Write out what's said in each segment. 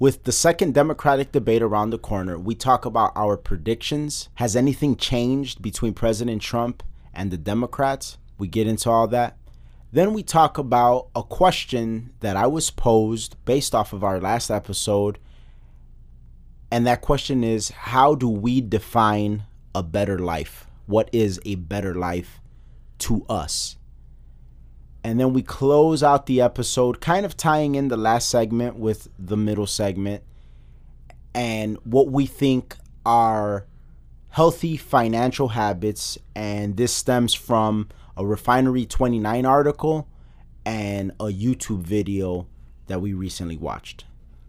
With the second Democratic debate around the corner, we talk about our predictions. Has anything changed between President Trump and the Democrats? We get into all that. Then we talk about a question that I was posed based off of our last episode. And that question is how do we define a better life? What is a better life to us? And then we close out the episode, kind of tying in the last segment with the middle segment and what we think are healthy financial habits. And this stems from a Refinery 29 article and a YouTube video that we recently watched.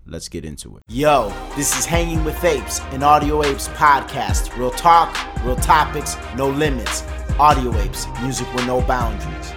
Let's get into it. Yo, this is Hanging with Apes, an Audio Apes podcast. Real talk, real topics, no limits. Audio Apes, music with no boundaries.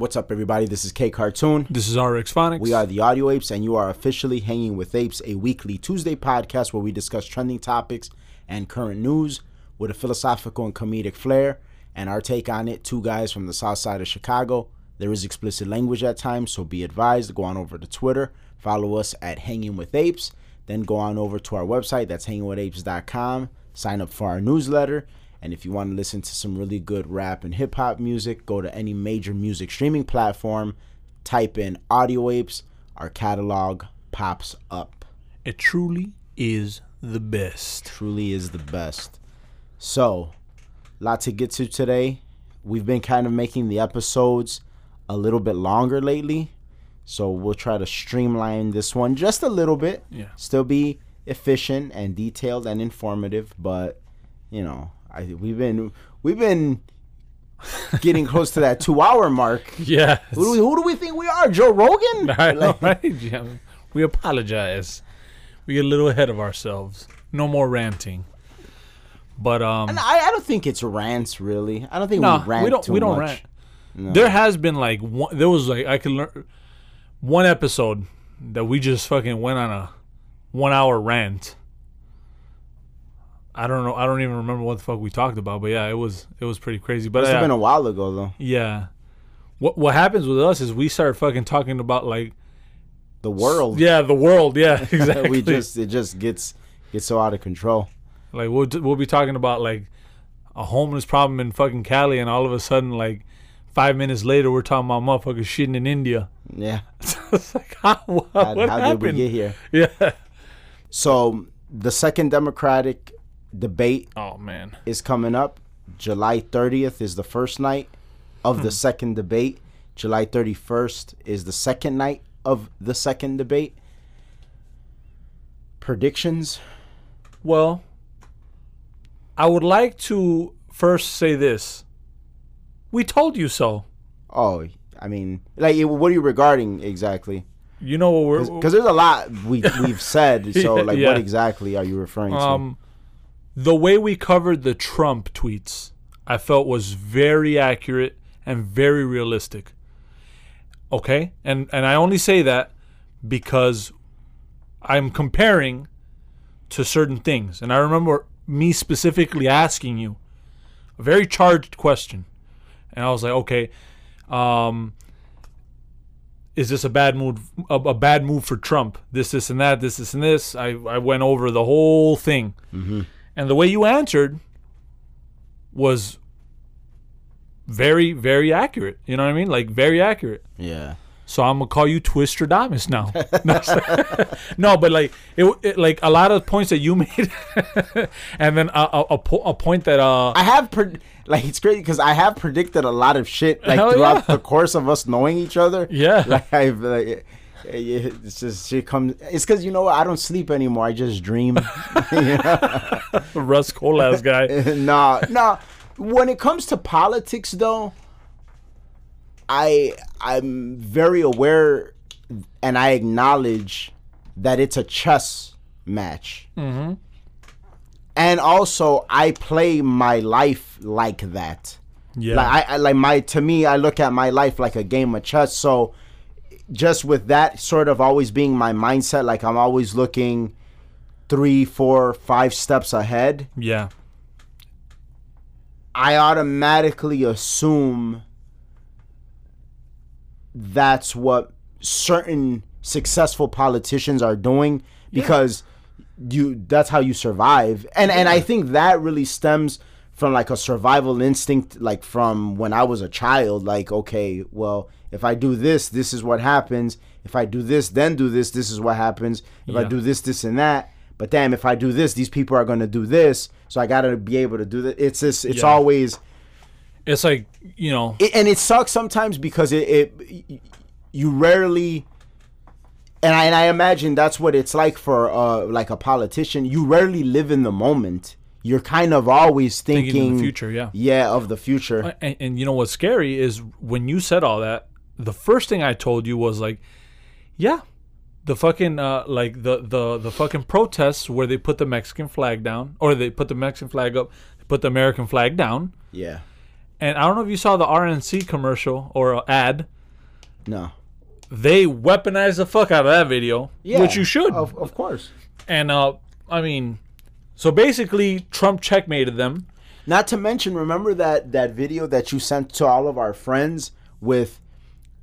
What's up, everybody? This is K Cartoon. This is RX Phonics. We are the Audio Apes, and you are officially Hanging with Apes, a weekly Tuesday podcast where we discuss trending topics and current news with a philosophical and comedic flair and our take on it. Two guys from the south side of Chicago. There is explicit language at times, so be advised. Go on over to Twitter, follow us at Hanging with Apes, then go on over to our website, that's hangingwithapes.com. Sign up for our newsletter. And if you want to listen to some really good rap and hip hop music, go to any major music streaming platform, type in Audio Apes, our catalog pops up. It truly is the best. Truly is the best. So, lot to get to today. We've been kind of making the episodes a little bit longer lately. So we'll try to streamline this one just a little bit. Yeah. Still be efficient and detailed and informative, but you know, I we've been we've been getting close to that two hour mark. Yeah. Who do, we, who do we think we are? Joe Rogan? I know, Like- right? Yeah. We apologize. We get a little ahead of ourselves. No more ranting. But um And I, I don't think it's rants really. I don't think no, we rant we don't we don't much. rant. No. There has been like one there was like I can learn one episode that we just fucking went on a 1 hour rant. I don't know. I don't even remember what the fuck we talked about, but yeah, it was it was pretty crazy. But Must yeah. been a while ago though. Yeah. What what happens with us is we start fucking talking about like The world. yeah the world yeah exactly we just it just gets gets so out of control. like we'll we'll be talking about like a homeless problem in fucking Cali and all of a sudden like five minutes later we're talking about motherfuckers shitting in India. Yeah. it's like how what, How, what how happened? did we get here? yeah. So the second Democratic debate Oh man. is coming up. July 30th is the first night of Hmm. the second debate. July 31st is the second night of the second debate. Predictions? Well, I would like to first say this. We told you so. Oh, I mean, like, what are you regarding exactly? You know what we're Because there's a lot we we've said. So, like, Yeah. what exactly are you referring to? Um, the way we covered the Trump tweets, I felt was very accurate and very realistic. Okay, and and I only say that because I'm comparing to certain things, and I remember me specifically asking you a very charged question, and I was like, okay, um, is this a bad move a, a bad move for Trump? This, this, and that, this, this, and this. I, I went over the whole thing. And the way you answered was very, very accurate. You know what I mean? Like very accurate. yeah. So I'm gonna call you Twister Twistradamus now. no, but like it, it, like a lot of points that you made, and then a, a, a, po- a point that uh I have pre- like it's crazy because I have predicted a lot of shit like throughout yeah. the course of us knowing each other. Yeah. like I've like, it's just shit comes. It's because you know what? I don't sleep anymore. I just dream. Russ Colas guy. nah, nah. When it comes to politics, though, I I'm very aware and I acknowledge that it's a chess match. Mm-hmm. And also, I play my life like that. Yeah. Like I, I like my to me, I look at my life like a game of chess. So, just with that sort of always being my mindset, like I'm always looking three, four, five steps ahead. yeah. I automatically assume that's what certain successful politicians are doing because you that's how you survive. And and I think that really stems from like a survival instinct like from when I was a child like okay, well, if I do this, this is what happens. If I do this, then do this, this is what happens. If I do this, this and that, but damn, if I do this, these people are going to do this. So I got to be able to do that. It's this it's Yeah. always It's like you know, it, and it sucks sometimes because it, it you rarely and I, and I imagine that's what it's like for uh like a politician you rarely live in the moment you're kind of always thinking, thinking in the future. Yeah. yeah of the future And, and you know what's scary is when you said all that, the first thing I told you was like, yeah, the fucking uh, like the the the fucking protests where they put the Mexican flag down or they put the Mexican flag up, they put the American flag down, yeah and I don't know if you saw the RNC commercial or ad. no They weaponized the fuck out of that video, yeah which you should. of, of course And uh, I mean, so basically, Trump checkmated them. Not to mention, remember that that video that you sent to all of our friends with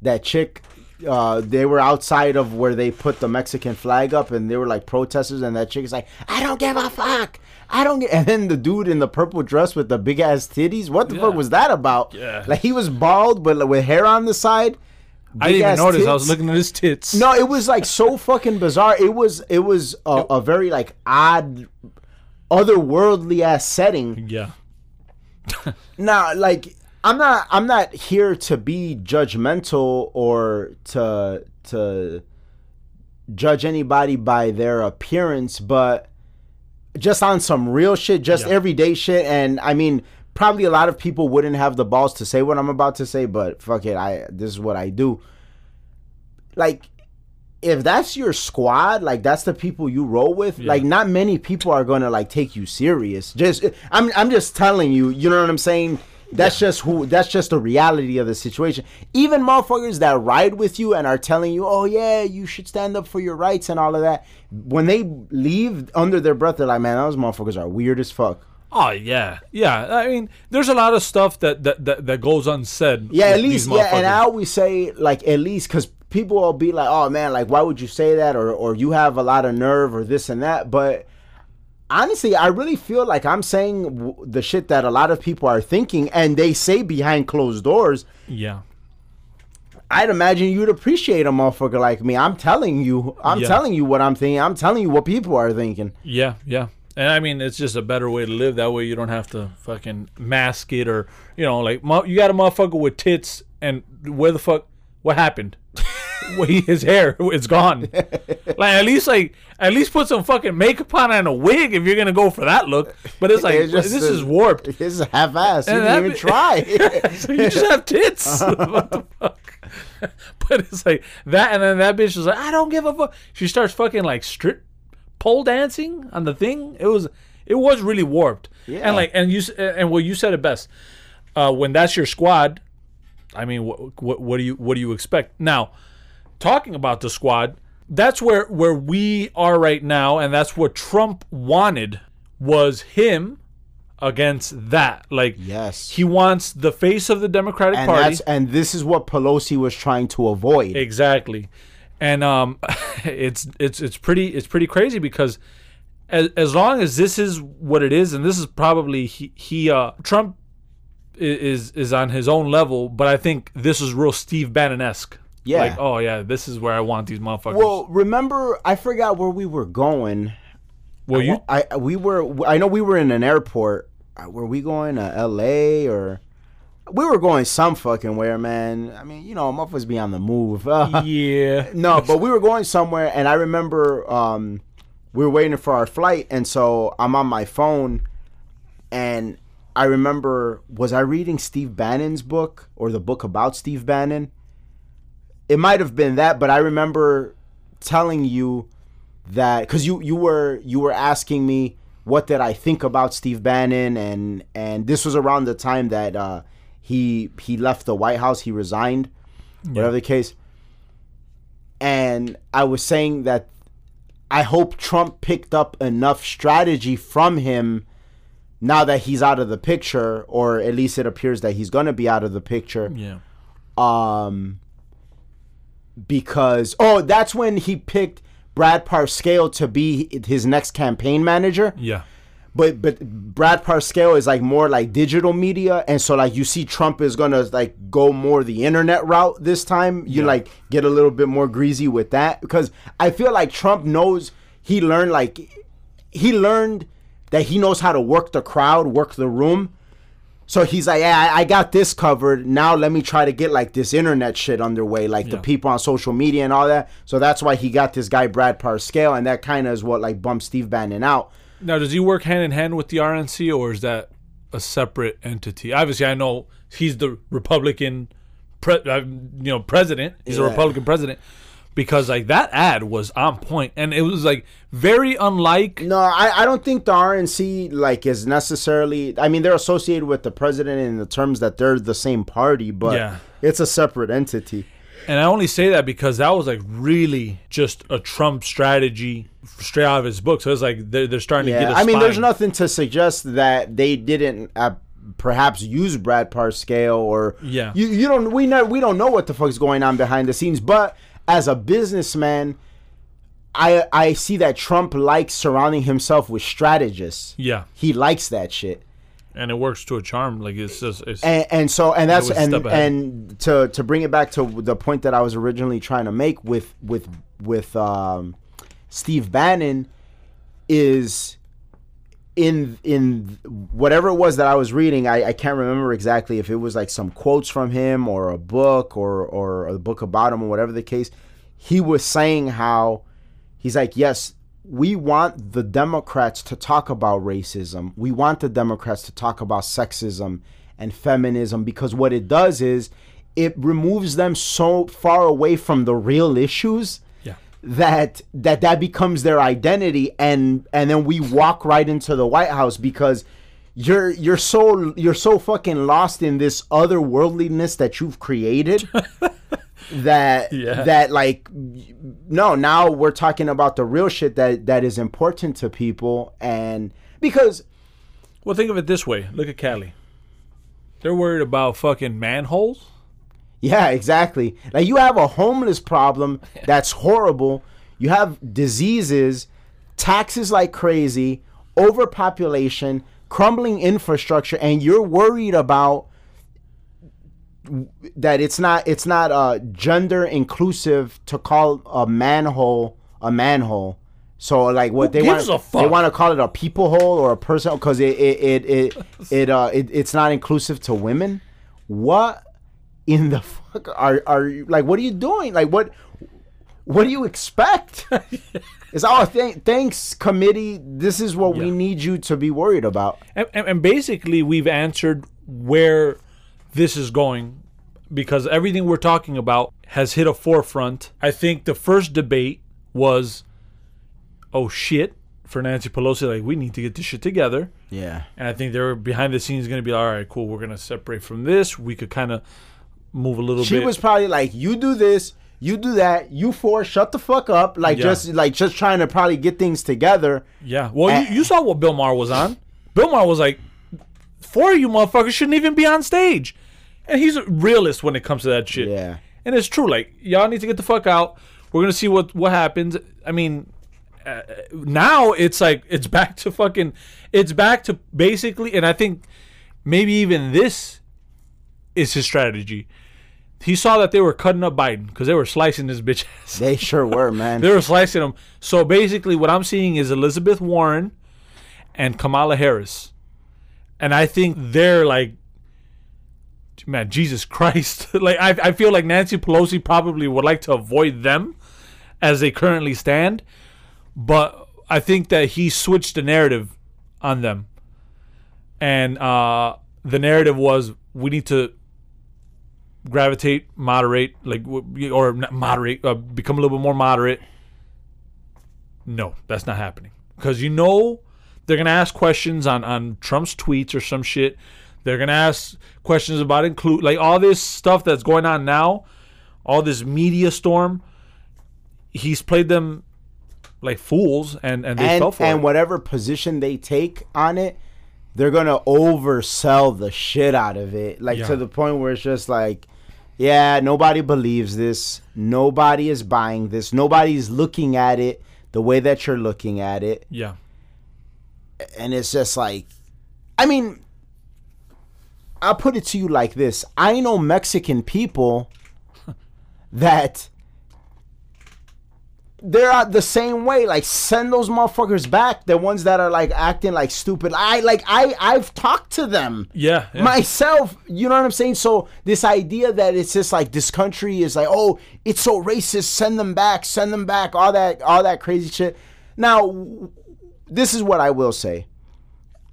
that chick. Uh, they were outside of where they put the Mexican flag up, and they were like protesters. And that chick is like, "I don't give a fuck. I don't." Get-. And then the dude in the purple dress with the big ass titties. What the Yeah. fuck was that about? Yeah. like he was bald, but like, with hair on the side. I didn't even notice. I was looking at his tits. No, it was like so fucking bizarre. It was it was a, a very like odd, otherworldly ass setting. Yeah. Now, like I'm not I'm not here to be judgmental or to to judge anybody by their appearance, but just on some real shit, just Yeah. everyday shit and I mean probably a lot of people wouldn't have the balls to say what I'm about to say, but fuck it, I this is what I do. Like if that's your squad, like that's the people you roll with, like not many people are gonna like take you serious. Just I'm I'm just telling you, you know what I'm saying? That's just who that's just the reality of the situation. Even motherfuckers that ride with you and are telling you, Oh yeah, you should stand up for your rights and all of that. When they leave under their breath, they're like, Man, those motherfuckers are weird as fuck. Oh yeah, yeah. I mean, there's a lot of stuff that that that, that goes unsaid. Yeah, at least yeah, and I always say like at least because people will be like, "Oh man, like why would you say that?" or or you have a lot of nerve or this and that. But honestly, I really feel like I'm saying w- the shit that a lot of people are thinking, and they say behind closed doors. yeah, I'd imagine you'd appreciate a motherfucker like me. I'm telling you, I'm Yeah. telling you what I'm thinking. I'm telling you what people are thinking. yeah, yeah. And I mean, it's just a better way to live. That way, you don't have to fucking mask it, or you know, like you got a motherfucker with tits, and where the fuck, what happened? His hair, it's gone. Like at least, like at least put some fucking makeup on and a wig if you're gonna go for that look. But it's like It's this a- is warped. It's half-assed. You And didn't even try. so you just have tits. what the fuck? But it's like that, and then that bitch was like, I don't give a fuck. She starts fucking like strip pole dancing on the thing. It was, it was really warped. Yeah. And like, and you and well, you said it best. Uh, when that's your squad, I mean, what, what what do you what do you expect now? Talking about the squad, that's where where we are right now, and that's what Trump wanted was him against that. Like, yes. he wants the face of the Democratic and Party. that's and this is what Pelosi was trying to avoid. Exactly. And um it's it's it's pretty it's pretty crazy because as, as long as this is what it is and this is probably he, he uh Trump is is on his own level, but I think this is real Steve Bannon-esque. Yeah. Like, oh yeah, this is where I want these motherfuckers. Well, remember, I forgot where we were going. well you I we were I know we were in an airport. Uh, Were we going to L.A. or we were going some fucking where, man? I mean, you know, motherfuckers be on the move. Uh, yeah. no, but we were going somewhere, and I remember um, we were waiting for our flight, and so I'm on my phone, and I remember was I reading Steve Bannon's book or the book about Steve Bannon? It might have been that, but I remember telling you that because you you were you were asking me what did I think about Steve Bannon, and and this was around the time that uh, he he left the White House, he resigned, whatever the case. And I was saying that I hope Trump picked up enough strategy from him now that he's out of the picture, or at least it appears that he's gonna be out of the picture Yeah. um because oh that's when he picked Brad Parscale to be his next campaign manager. Yeah. But but Brad Parscale is like more like digital media, and so like you see Trump is gonna like go more the internet route this time. You Yeah. like get a little bit more greasy with that because I feel like Trump knows he learned like he learned that he knows how to work the crowd, work the room. So he's like, yeah, I, I got this covered. Now let me try to get like this internet shit underway, like the Yeah. people on social media and all that. So that's why he got this guy Brad Parscale, and that kind of is what like bumped Steve Bannon out. Now, does he work hand in hand with the RNC, or is that a separate entity? Obviously, I know he's the Republican, pre- uh, you know, president. He's a Yeah. Republican president because like that ad was on point, and it was like very unlike. No, I, I don't think the RNC like is necessarily. I mean, they're associated with the president in the terms that they're the same party, but Yeah. it's a separate entity. And I only say that because that was like really just a Trump strategy straight out of his book. So it's like they're, they're starting to Yeah, get. a I mean, there's nothing to suggest that they didn't uh, perhaps use Brad Parscale or Yeah. You you don't we know we don't know what the fuck's going on behind the scenes, but as a businessman. I, I see that Trump likes surrounding himself with strategists. Yeah, He likes that shit. and it works to a charm. Like it's just it's, and, and so and that's and and to to bring it back to the point that I was originally trying to make with with with um, Steve Bannon is in in whatever it was that I was reading I, I can't remember exactly if it was like some quotes from him or a book or or a book about him or whatever the case he was saying how he's like yes we want the democrats to talk about racism we want the democrats to talk about sexism and feminism because what it does is it removes them so far away from the real issues. That that that becomes their identity and and then we walk right into the white house because you're you're so you're so fucking lost in this otherworldliness that you've created that Yeah. that like no now we're talking about the real shit that that is important to people and because Well, think of it this way. Look at Cali. They're worried about fucking manholes. Yeah, exactly. Like you have a homeless problem that's horrible. You have diseases, taxes like crazy, overpopulation, crumbling infrastructure, and you're worried about that it's not it's not uh gender inclusive to call a manhole a manhole. So like what Who they want they want to call it a people hole or a person because it it it it, it uh it, it's not inclusive to women. What in the fuck are are you like? What are you doing? Like what? What do you expect? it's oh, all th- thanks committee. This is what we need you to be worried about. And, and, and basically, we've answered where this is going because everything we're talking about has hit a forefront. I think the first debate was, oh shit, for Nancy Pelosi, like, we need to get this shit together. Yeah. And I think they're behind the scenes going to be all right, cool. We're going to separate from this. We could kind of move a little She bit. was probably like, "You do this, you do that, you four, shut the fuck up." Like Yeah. just like just trying to probably get things together. yeah. Well, Uh, you, you saw what Bill Maher was on. Bill Maher was like, four of you motherfuckers shouldn't even be on stage. And he's a realist when it comes to that shit. Yeah. And it's true. Like y'all need to get the fuck out. We're gonna see what what happens. I mean, uh, now it's like it's back to fucking. It's back to basically, and I think maybe even this is his strategy. He saw that they were cutting up Biden because they were slicing his bitch ass. They sure were, man. They were slicing him. So basically, what I'm seeing is Elizabeth Warren and Kamala Harris, and I think they're like, man, Jesus Christ! like I, I feel like Nancy Pelosi probably would like to avoid them as they currently stand, but I think that he switched the narrative on them, and uh, the narrative was we need to gravitate, moderate, like or moderate, uh, become a little bit more moderate. No, that's not happening because you know they're gonna ask questions on on Trump's tweets or some shit. They're gonna ask questions about include like all this stuff that's going on now, all this media storm. He's played them like fools, and and they fell and for and it. whatever position they take on it, they're gonna oversell the shit out of it, like Yeah. to the point where it's just like, yeah, nobody believes this, nobody is buying this, nobody's looking at it the way that you're looking at it, Yeah. and it's just like, I mean, I'll put it to you like this: I know Mexican people that they're out the same way. Like, send those motherfuckers back. The ones that are like acting like stupid. I like I I've talked to them Yeah. yeah. myself. You know what I'm saying? So this idea that it's just like this country is like, oh, it's so racist. Send them back. Send them back. All that, all that crazy shit. Now, this is what I will say.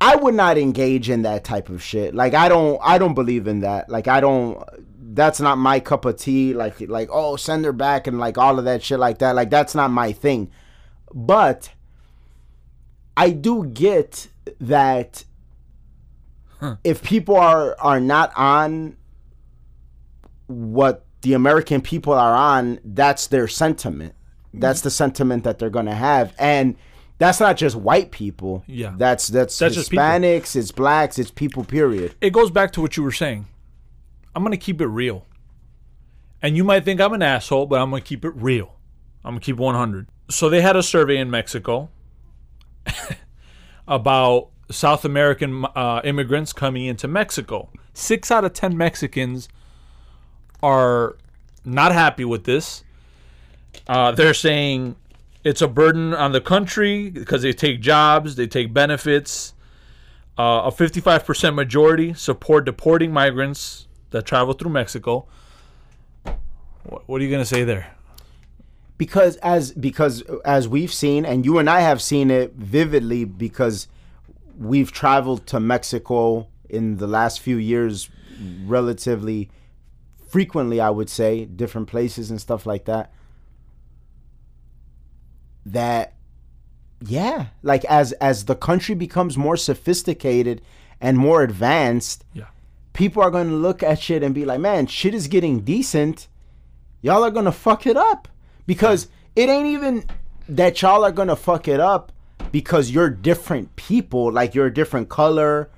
I would not engage in that type of shit. Like I don't, I don't believe in that. Like I don't. That's not my cup of tea. Like, like oh, send her back and like all of that shit like that. Like that's not my thing. But I do get that if people are are not on what the American people are on, that's their sentiment. That's mm-hmm. the sentiment that they're gonna have, and that's not just white people. Yeah. that's that's, That's just. Hispanics, it's blacks, it's people. Period. it goes back to what you were saying. I'm gonna keep it real. And you might think I'm an asshole, but I'm gonna keep it real. I'm gonna keep 100. So they had a survey in Mexico about South American uh, immigrants coming into Mexico. Six out of ten Mexicans are not happy with this. Uh, they're saying it's a burden on the country because they take jobs, they take benefits. Uh, a 55% majority support deporting migrants that travel through Mexico. What, what are you going to say there? because as because as we've seen and you and I have seen it vividly because we've traveled to Mexico in the last few years relatively frequently I would say different places and stuff like that that yeah like as as the country becomes more sophisticated and more advanced Yeah. People are going to look at shit and be like man shit is getting decent. Y'all are going to fuck it up. Because it ain't even that y'all are going to fuck it up because you're different people like you're a different color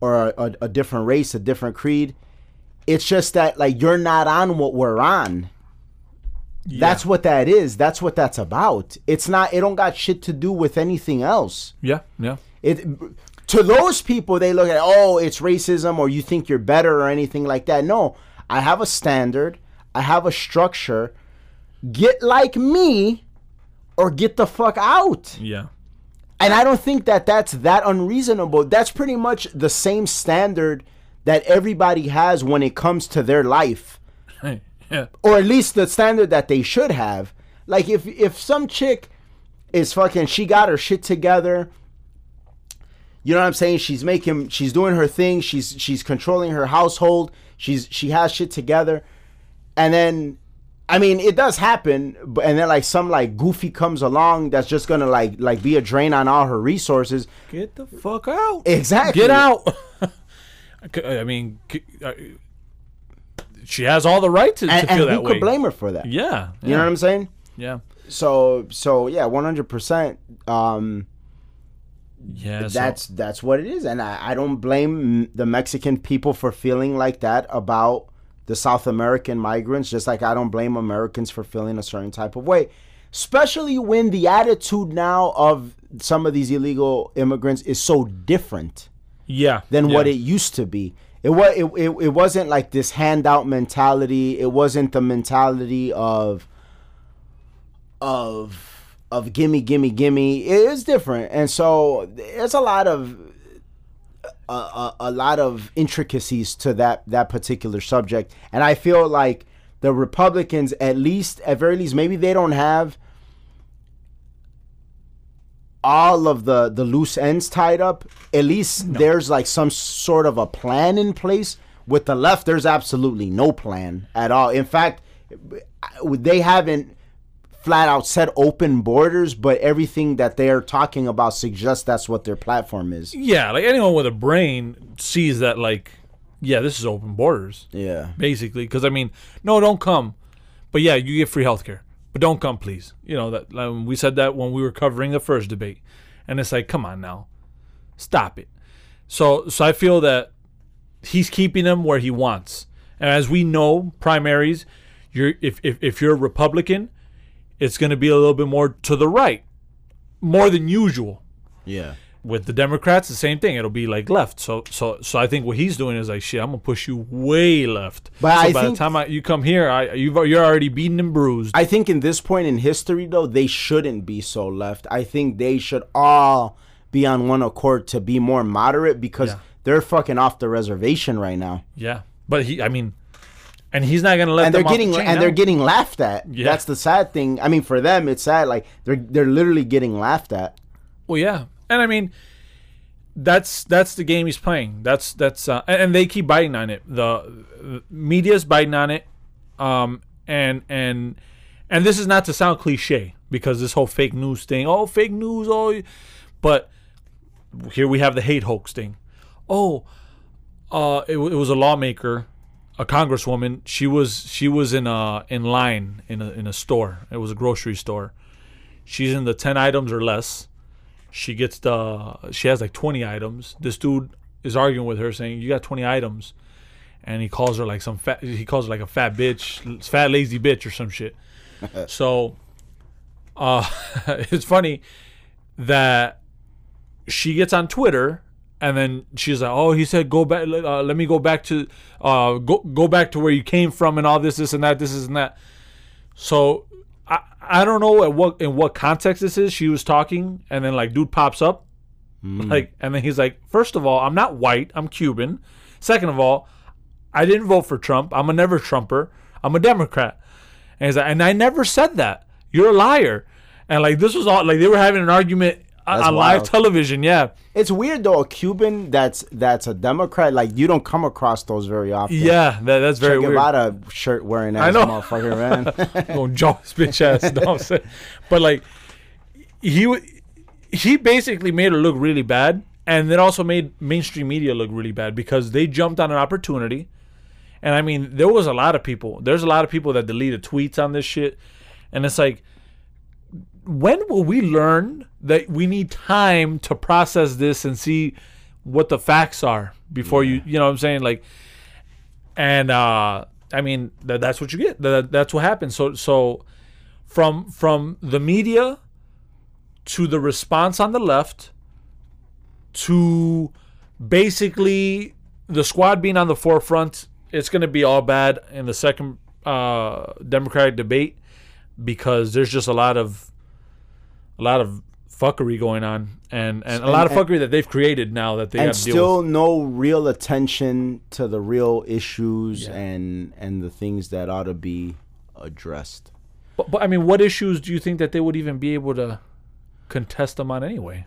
or a, a, a different race a different creed. It's just that like you're not on what we're on. That's what that is. That's what that's about. It's not it don't got shit to do with anything else. Yeah, yeah. it to those people they look at oh it's racism or you think you're better or anything like that no i have a standard i have a structure get like me or get the fuck out Yeah. and i don't think that that's that unreasonable that's pretty much the same standard that everybody has when it comes to their life yeah. or at least the standard that they should have. Like if if some chick is fucking she got her shit together, you know what I'm saying? She's making she's doing her thing, she's she's controlling her household, she's she has shit together. And then I mean, it does happen, but and then like some like goofy comes along that's just gonna like like be a drain on all her resources. Get the fuck out. Exactly. Get out. I mean, uh, she has all the right to, And, to feel and that who way. could blame her for that? Yeah. You know what I'm saying? Yeah. So so yeah, one hundred percent. Um Yeah. so- that's that's what it is and I, I don't blame the mexican people for feeling like that about the south american migrants just like i don't blame americans for feeling a certain type of way especially when the attitude now of some of these illegal immigrants is so different yeah. than what it used to be it was it, it, it wasn't like this handout mentality it wasn't the mentality of of of gimme gimme gimme it is different. And so there's a lot of a, a, a lot of intricacies to that that particular subject. And i feel like the republicans at least at very least maybe they don't have all of the the loose ends tied up. At least there's like some sort of a plan in place. With the left there's absolutely no plan at all. In fact they haven't flat out said open borders but everything that they're talking about suggests that's what their platform is Yeah. Like anyone with a brain sees that, like, yeah, this is open borders, yeah basically. Because, I mean, no, don't come. But yeah, you get free healthcare. But don't come, please. You know, that um, we said that when we were covering the first debate. And it's like, come on now. Stop it. So, so I feel that he's keeping them where he wants. And as we know, primaries, you're if, if, if you're a Republican, it's going to be a little bit more to the right. more than usual. Yeah. With the Democrats, the same thing. It'll be like left. So, so, so I think what he's doing is like, shit. I'm gonna push you way left. But so I by think- the time I, you come here, I you've you're already beaten and bruised. I think in this point in history, though, they shouldn't be so left. I think they should all be on one accord to be more moderate because Yeah. they're fucking off the reservation right now, yeah, but he, I mean, and he's not gonna let and they're them off the getting chain and now. they're getting laughed at. Yeah. That's the sad thing. I mean, for them, it's sad. Like they're they're literally getting laughed at. Well, yeah, and I mean, that's that's the game he's playing. That's that's uh, and, and they keep biting on it. The, the media's biting on it, um, and and and this is not to sound cliche because this whole fake news thing. Oh, fake news. Oh, but here we have the hate hoax thing. Oh, uh, it, it was a lawmaker, a congresswoman. She was she was in a in line in a in a store. It was a grocery store. She's in the ten items or less she gets the she has like 20 items this dude is arguing with her saying you got 20 items and he calls her like some fat he calls her like a fat bitch fat lazy bitch or some shit so uh it's funny that she gets on twitter and then she's like oh he said go back uh, let me go back to uh go go back to where you came from and all this this and that this is and that so I, I don't know at what in what context this is. She was talking, and then like dude pops up, like, and then he's like, first of all, I'm not white, I'm Cuban. Second of all, I didn't vote for Trump. I'm a never Trumper. I'm a Democrat. And he's like, and I never said that. You're a liar. And like this was all like they were having an argument That's on live television. Yeah, It's weird though. A Cuban that's that's a Democrat, like you don't come across those very often. yeah, that, that's very Che weird. Guevara shirt wearing ass I know. motherfucker, man. going jaw his bitch ass. No, I'm saying, but like he he basically made her look really bad, and it also made mainstream media look really bad because they jumped on an opportunity. And I mean, there was a lot of people. There's a lot of people that deleted tweets on this shit, and it's like, when will we learn that we need time to process this and see what the facts are before you, you know, what I'm saying? Like and uh i mean th- that's what you get. Th- that's what happens. So so from from the media to the response on the left to basically the squad being on the forefront it's going to be all bad in the second uh democratic debate because there's just a lot of a lot of fuckery going on and and a lot of and- fuckery that they've created now that they and got to still no real attention to the real issues and and the things that ought to be addressed. But, but I mean, what issues do you think that they would even be able to contest them on anyway?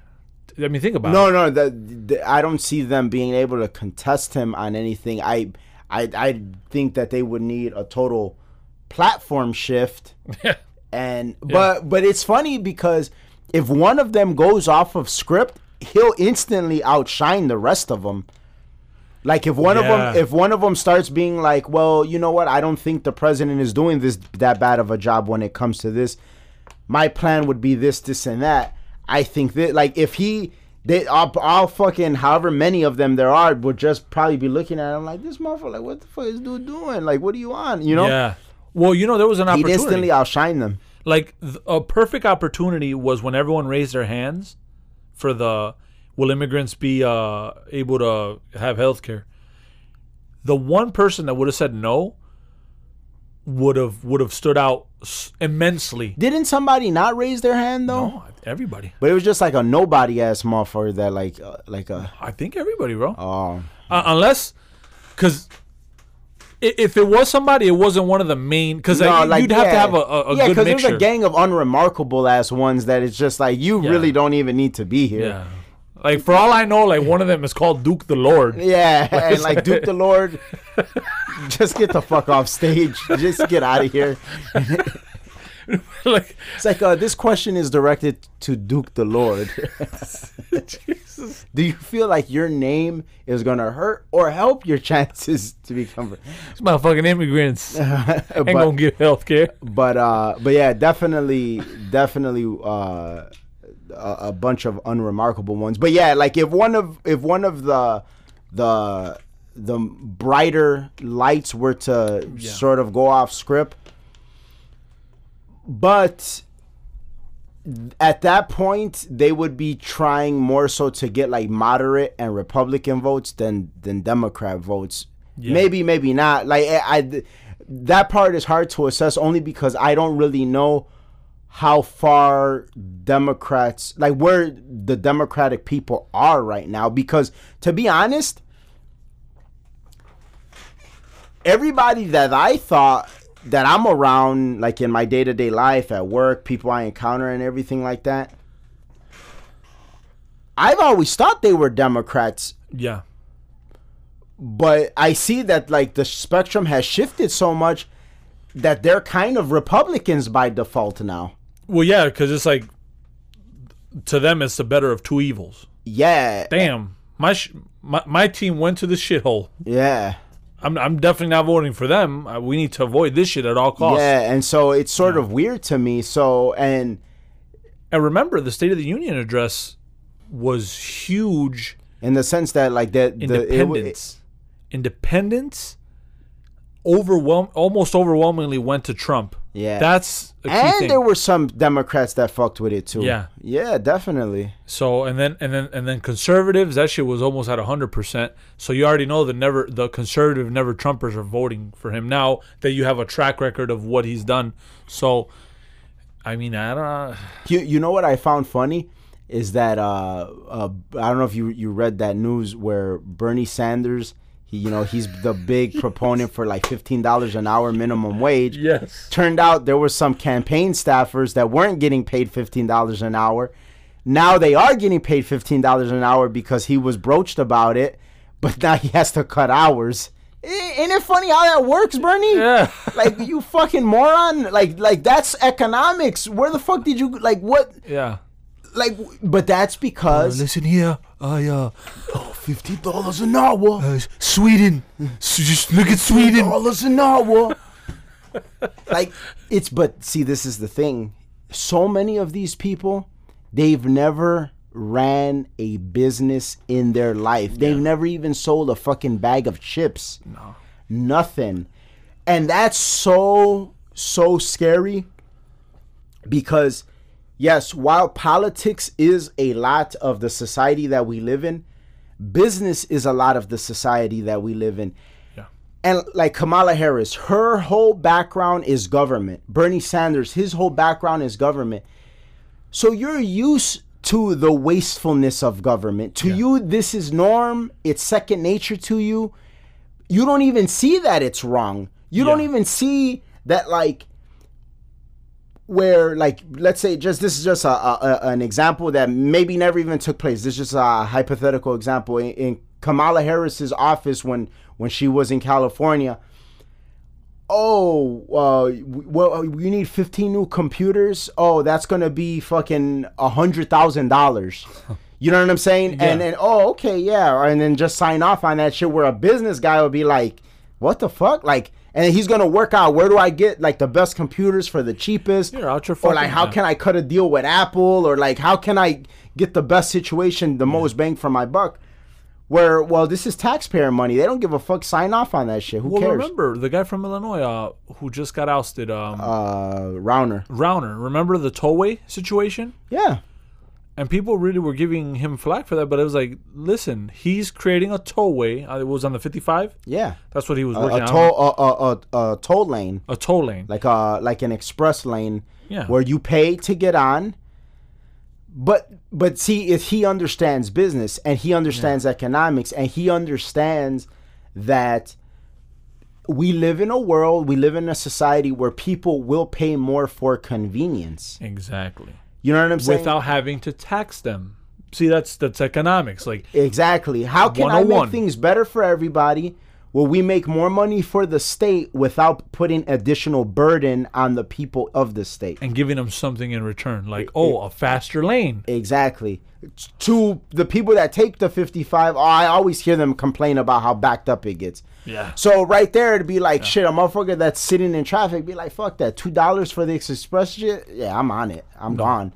I mean, think about it. No, no, I don't see them being able to contest him on anything. I, I, I think that they would need a total platform shift. and but but it's funny because if one of them goes off of script, he'll instantly outshine the rest of them. Like if one of them if one of them starts being like, "Well, you know what? I don't think the president is doing this that bad of a job when it comes to this. My plan would be this, this, and that." I think that like if he they all, all fucking however many of them there are would just probably be looking at him like this motherfucker like what the fuck is dude doing like what do you want you know Yeah. Well, you know, there was an opportunity. instantly outshine them like th- a perfect opportunity was when everyone raised their hands for the will immigrants be uh, able to have health care. The one person that would have said no would have would have stood out immensely. didn't somebody not raise their hand though No, everybody. but it was just like a nobody ass motherfucker that like uh, like a I think everybody, bro. oh Uh, unless, because if it was somebody, it wasn't one of the main. Because No, you'd have to have a, a, a yeah, good there's a gang of unremarkable ass ones that it's just like you Yeah. really don't even need to be here. yeah. Like for all I know, like one of them is called Duke the Lord. Yeah, and like Duke the Lord, just get the fuck off stage. Just get out of here. like It's like uh, this question is directed to Duke the Lord. Jesus. Do you feel like your name is gonna hurt or help your chances to become? These motherfucking immigrants ain't but, gonna get health care. but uh, but yeah, definitely, definitely uh, a, a bunch of unremarkable ones. But yeah, like if one of if one of the the the brighter lights were to sort of go off script, but at that point they would be trying more so to get like moderate and Republican votes than than Democrat votes. Yeah. Maybe, maybe not. Like I, I- that part is hard to assess only because I don't really know how far Democrats like where the Democratic people are right now. Because to be honest, everybody that I thought that I'm around, like in my day to day life at work, people I encounter and everything like that, I've always thought they were Democrats, Yeah. but I see that like the spectrum has shifted so much that they're kind of Republicans by default now. Well, yeah, because it's like to them, it's the better of two evils. Yeah, Damn, my sh- my, my team went to the shithole. yeah. I'm I'm definitely not voting for them. Uh, we need to avoid this shit at all costs. Yeah, and so it's sort of weird to me. So, and And remember, the State of the Union address was huge. in the sense that like that the it, Independents, independents, overwhelm almost overwhelmingly went to Trump. Yeah. that's a key and thing. there were some Democrats that fucked with it too. Yeah. yeah, definitely. So and then and then and then conservatives, that shit was almost at hundred percent. So you already know the never the conservative never Trumpers are voting for him now that you have a track record of what he's done. So, I mean, I don't. You you know what I found funny is that uh, uh I don't know if you you read that news where Bernie Sanders he you know he's the big proponent for like fifteen dollars an hour minimum wage. Yes. Turned out there were some campaign staffers that weren't getting paid fifteen dollars an hour. Now they are getting paid fifteen dollars an hour because he was broached about it, but now he has to cut hours. I- Ain't it funny how that works, Bernie? Yeah. like you fucking moron. Like like that's economics. Where the fuck did you like what Yeah. Like but that's because Listen here, I uh, oh, fifty dollars an hour. uh Sweden. S- just look at Sweden. dollars an hour. like it's but see this is the thing. So many of these people, they've never ran a business in their life. They've never even sold a fucking bag of chips. No. Nothing. And that's so so scary because yes, while politics is a lot of the society that we live in, business is a lot of the society that we live in. Yeah. And like Kamala Harris, her whole background is government. Bernie Sanders, his whole background is government. So you're used to the wastefulness of government. To you, this is norm. It's second nature to you. You don't even see that it's wrong. You don't even see that like where like let's say just this is just a, a, an example that maybe never even took place. This is just a hypothetical example in, in Kamala Harris's office when when she was in California. Oh, uh, well, you need fifteen new computers. Oh, that's gonna be fucking a hundred thousand dollars. You know what I'm saying? And then oh, okay, yeah, and then just sign off on that shit. Where a business guy would be like, "What the fuck?" Like, and he's gonna work out where do I get like the best computers for the cheapest, You're out your or like how can I cut a deal with Apple, or like how can I get the best situation, the most bang for my buck? Where well, this is taxpayer money. They don't give a fuck. Sign off on that shit. Who Well, cares? remember the guy from Illinois uh, who just got ousted, um, uh, Rauner. Rauner. Remember the tollway situation? Yeah. And people really were giving him flack for that, but it was like, listen, he's creating a tollway. Uh, it was on the 55. Yeah. That's what he was working a on. toll a, a, a, a toll lane, a toll lane. like a like an express lane, Yeah. where you pay to get on. But but see, if he understands business and he understands economics and he understands that we live in a world, we live in a society where people will pay more for convenience. Exactly. You know what I'm saying? Without having to tax them. See, that's that's economics. Like, Exactly. How can I make things better for everybody? Will we make more money for the state without putting additional burden on the people of the state? and giving them something in return, like, oh, a faster lane. Exactly. To the people that take the 55, oh, I always hear them complain about how backed up it gets. Yeah. So right there, it'd be like, shit, a motherfucker that's sitting in traffic be like, fuck that, two dollars for the express shit. Yeah, I'm on it. I'm gone.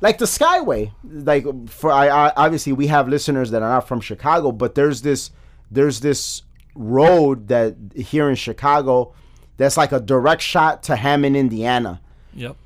Like the Skyway, like for I, I obviously we have listeners that are not from Chicago, but there's this there's this road that here in Chicago that's like a direct shot to Hammond, Indiana. Yep.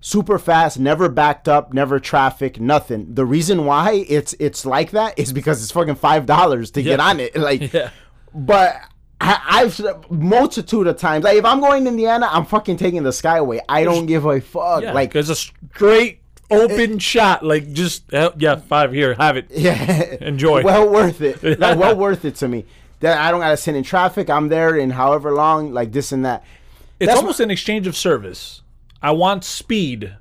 super fast, never backed up, never traffic, nothing. The reason why it's it's like that is because it's fucking five dollars to get on it. Like, Yeah. but I, I've multitude of times. Like, if I'm going to Indiana, I'm fucking taking the Skyway. I don't give a fuck. Yeah, like, there's a straight open shot. Like just yeah, five here, have it. Yeah. Enjoy. Well worth it. Like well worth it to me. That I don't gotta sit in traffic. I'm there in however long, like this and that. It's That's almost an exchange of service. I want speed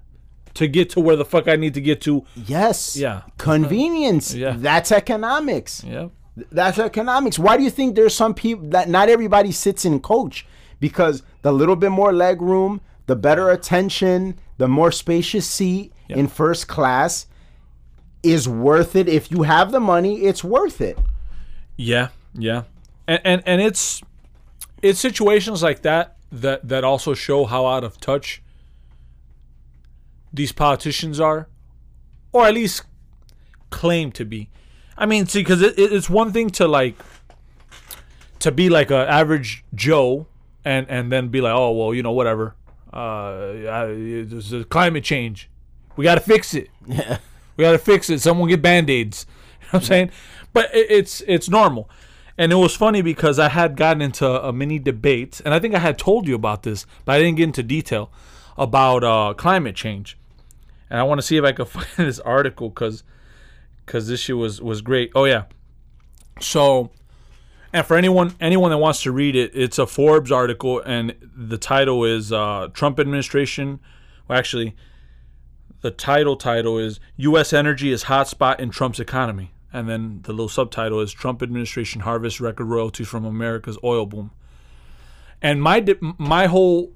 to get to where the fuck I need to get to. Yes. Yeah. Convenience. Yeah. That's economics. Yeah. That's economics. Why do you think there's some people that not everybody sits in coach? Because the little bit more leg room, the better attention, the more spacious seat in first class is worth it. If you have the money, it's worth it. Yeah, yeah, and and, and it's it's situations like that that that also show how out of touch these politicians are, or at least claim to be. I mean, see, because it, it- it's one thing to like to be like a average Joe and and then be like, oh well, you know, whatever. Uh, a climate change. We got to fix it. Yeah, We got to fix it. Someone get band aids. You know what I'm saying? But it, it's it's normal. And it was funny because I had gotten into a mini debate, and I think I had told you about this, but I didn't get into detail about uh, climate change. And I want to see if I can find this article because because this shit was was great. Oh yeah. So, and for anyone anyone that wants to read it, it's a Forbes article, and the title is uh, Trump administration. Well, actually, the title title is U.S. energy is hotspot in Trump's economy, and then the little subtitle is Trump administration harvests record royalties from America's oil boom. And my de- my whole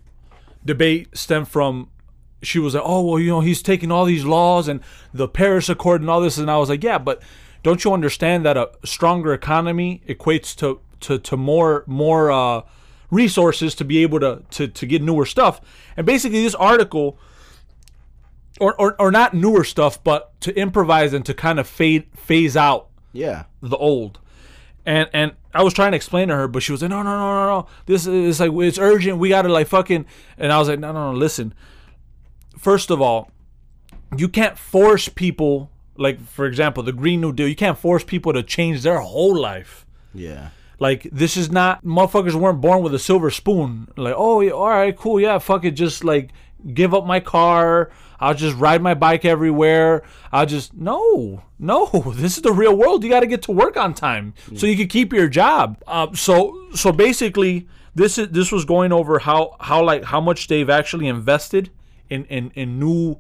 debate stemmed from she was like, oh well, you know, he's taking all these laws and the Paris Accord and all this, and I was like, yeah, but don't you understand that a stronger economy equates to to, to more more uh, resources to be able to, to to get newer stuff? And basically, this article or, or, or not newer stuff, but to improvise and to kind of fade phase out Yeah. the old. And and I was trying to explain to her, but she was like, no, no, no, no, no. This is like it's urgent. We gotta like fucking. And I was like, no, no, no. Listen. First of all, you can't force people. Like for example, the Green New Deal. You can't force people to change their whole life. Yeah. Like this is not motherfuckers weren't born with a silver spoon. Like, oh, yeah, all right, cool, yeah, fuck it, just like give up my car. I'll just ride my bike everywhere. I'll just no, no. This is the real world. You got to get to work on time so you can keep your job. Uh, so so basically, this is this was going over how how like how much they've actually invested in in, in new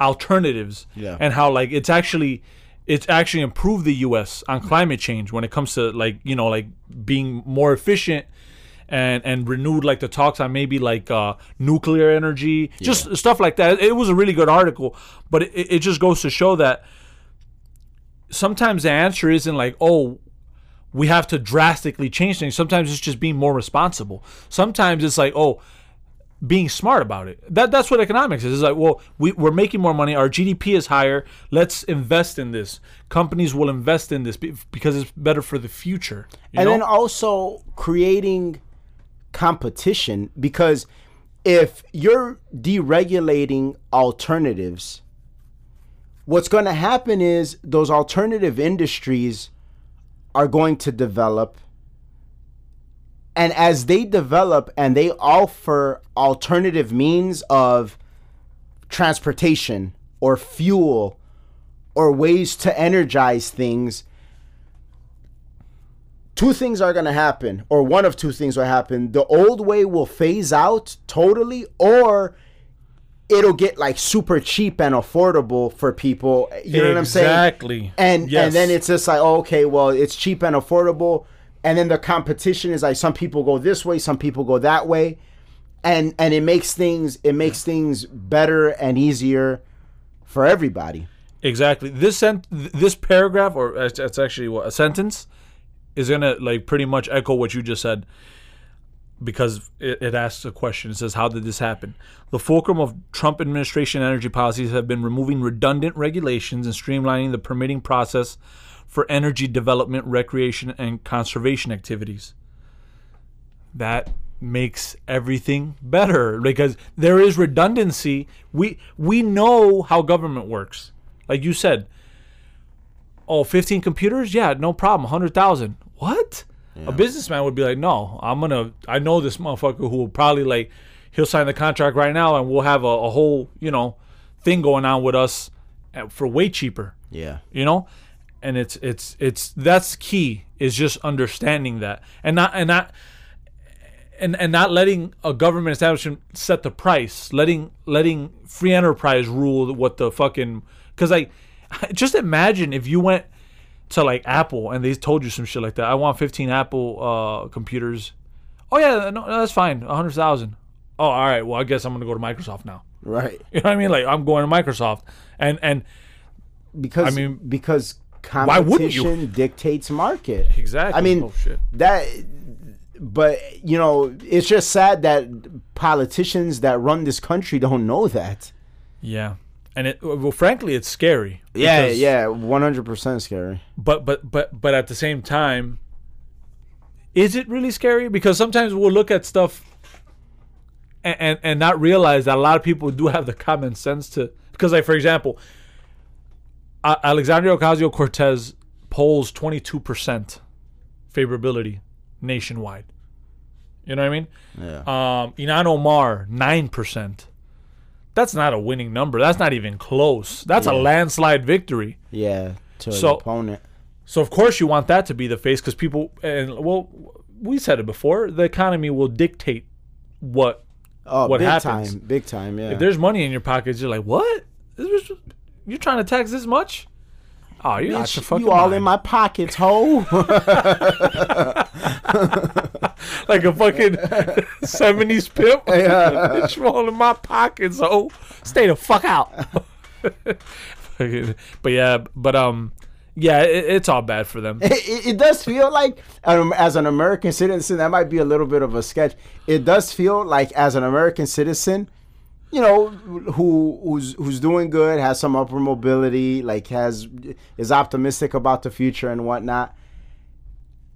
alternatives Yeah. and how like it's actually it's actually improved the US on climate change when it comes to like you know like being more efficient and and renewed like the talks on maybe like uh nuclear energy just stuff like that. It was a really good article but it, it just goes to show that sometimes the answer isn't like oh we have to drastically change things. Sometimes it's just being more responsible. Sometimes it's like oh being smart about it. That that's what economics is. It's like, well, we, we're making more money. Our GDP is higher. Let's invest in this. Companies will invest in this because it's better for the future. you and know? then also creating competition because if you're deregulating alternatives what's going to happen is those alternative industries are going to develop and as they develop and they offer alternative means of transportation or fuel or ways to energize things two things are going to happen or one of two things will happen the old way will phase out totally or it'll get like super cheap and affordable for people you know what i'm saying Exactly. and Yes. and then it's just like oh, okay well it's cheap and affordable and then the competition is like some people go this way some people go that way and and it makes things it makes things better and easier for everybody Exactly. This sent this paragraph, or it's actually what a sentence, is gonna like pretty much echo what you just said, because it, it asks a question. It says, "How did this happen?" The fulcrum of Trump administration energy policies have been removing redundant regulations and streamlining the permitting process for energy development, recreation, and conservation activities. That makes everything better because there is redundancy. We we know how government works. Like you said, oh, 15 computers? Yeah, no problem. 100,000. What? A businessman would be like, "No, I'm going to I know this motherfucker who will probably like he'll sign the contract right now and we'll have a, a whole, you know, thing going on with us for way cheaper." Yeah. you know and it's it's it's that's key is just understanding that and not and not and and not letting a government establishment set the price letting letting free enterprise rule what the fucking because like just imagine if you went to like apple and they told you some shit like that. I want 15 apple uh computers. Oh yeah no, no, that's fine 100000 oh all right well i guess i'm gonna go to microsoft now. Right. you know what i mean? Like i'm going to microsoft. And and Because I mean- because Why wouldn't you? dictates market. exactly I mean oh shit that but you know, it's just sad that politicians that run this country don't know that. Yeah, and it well, frankly, it's scary. Yeah, yeah, 100% scary. But but but but at the same time, is it really scary? Because sometimes we'll look at stuff and and, and not realize that a lot of people do have the common sense to. Because like for example, Alexandria Ocasio Cortez polls twenty two percent favorability nationwide. You know what I mean? Yeah. Um, Ilhan Omar, 9%. That's not a winning number. That's not even close. That's a landslide victory. Yeah, to So- an opponent. So, of course, you want that to be the face because people, and well, we said it before, the economy will dictate what. Oh, what big happens. time, big time, yeah. If there's money in your pockets, you're like, what? This was- You're trying to tax this much? Oh, you're not Bitch, your you all mind. in my pockets, ho. like a fucking 70s pimp. Bitch, you all in my pockets, oh. Stay the fuck out. but yeah, but um, yeah, it, it's all bad for them. it, it- it does feel like um, as an American citizen, that might be a little bit of a sketch. It does feel like as an American citizen, you know, who who's who's doing good, has some upper mobility, like has is optimistic about the future and whatnot.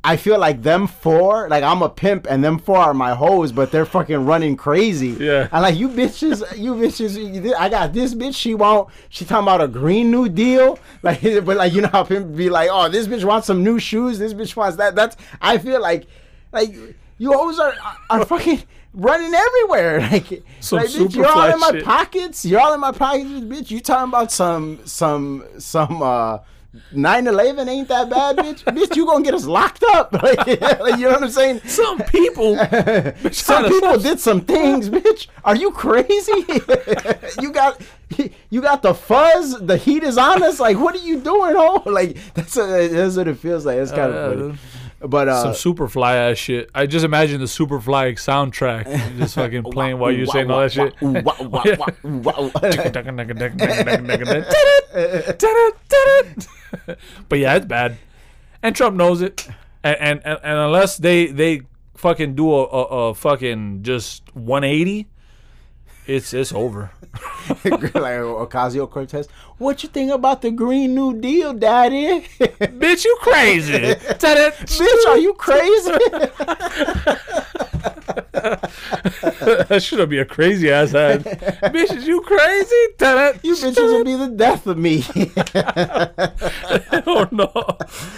I feel like them four, like I'm a pimp, and them four are my hoes, but they're fucking running crazy. Yeah. And like you bitches, you bitches, I got this bitch. She won't. She talking about a green new deal. Like, but like you know how pimp be like, oh, this bitch wants some new shoes. This bitch wants that. That's. I feel like, like you hoes are are fucking running everywhere. Like, Some like bitch, you're all in my shit. pockets. You're all in my pockets, bitch. You talking about some some some uh 9-11 ain't that bad, bitch. bitch, you gonna get us locked up. Like, like, you know what I'm saying? Some people. Some people did some things, bitch. Are you crazy? you got you got the fuzz. The heat is on us. Like, what are you doing, oh? Like, that's what, that's what it feels like. It's kind yeah, of funny. But uh, Some Superfly ass shit. I just imagine the Superfly soundtrack just fucking playing while you're saying all that shit. but yeah, it's bad, and Trump knows it, and and, and, and unless they they fucking do a, a, a fucking just 180, it's it's over. like Ocasio Cortez. What you think about the Green New Deal, Daddy? Bitch, you crazy? Bitch, are you crazy? that should be a crazy ass ad. Bitch, is you crazy? you bitches will be the death of me. oh no!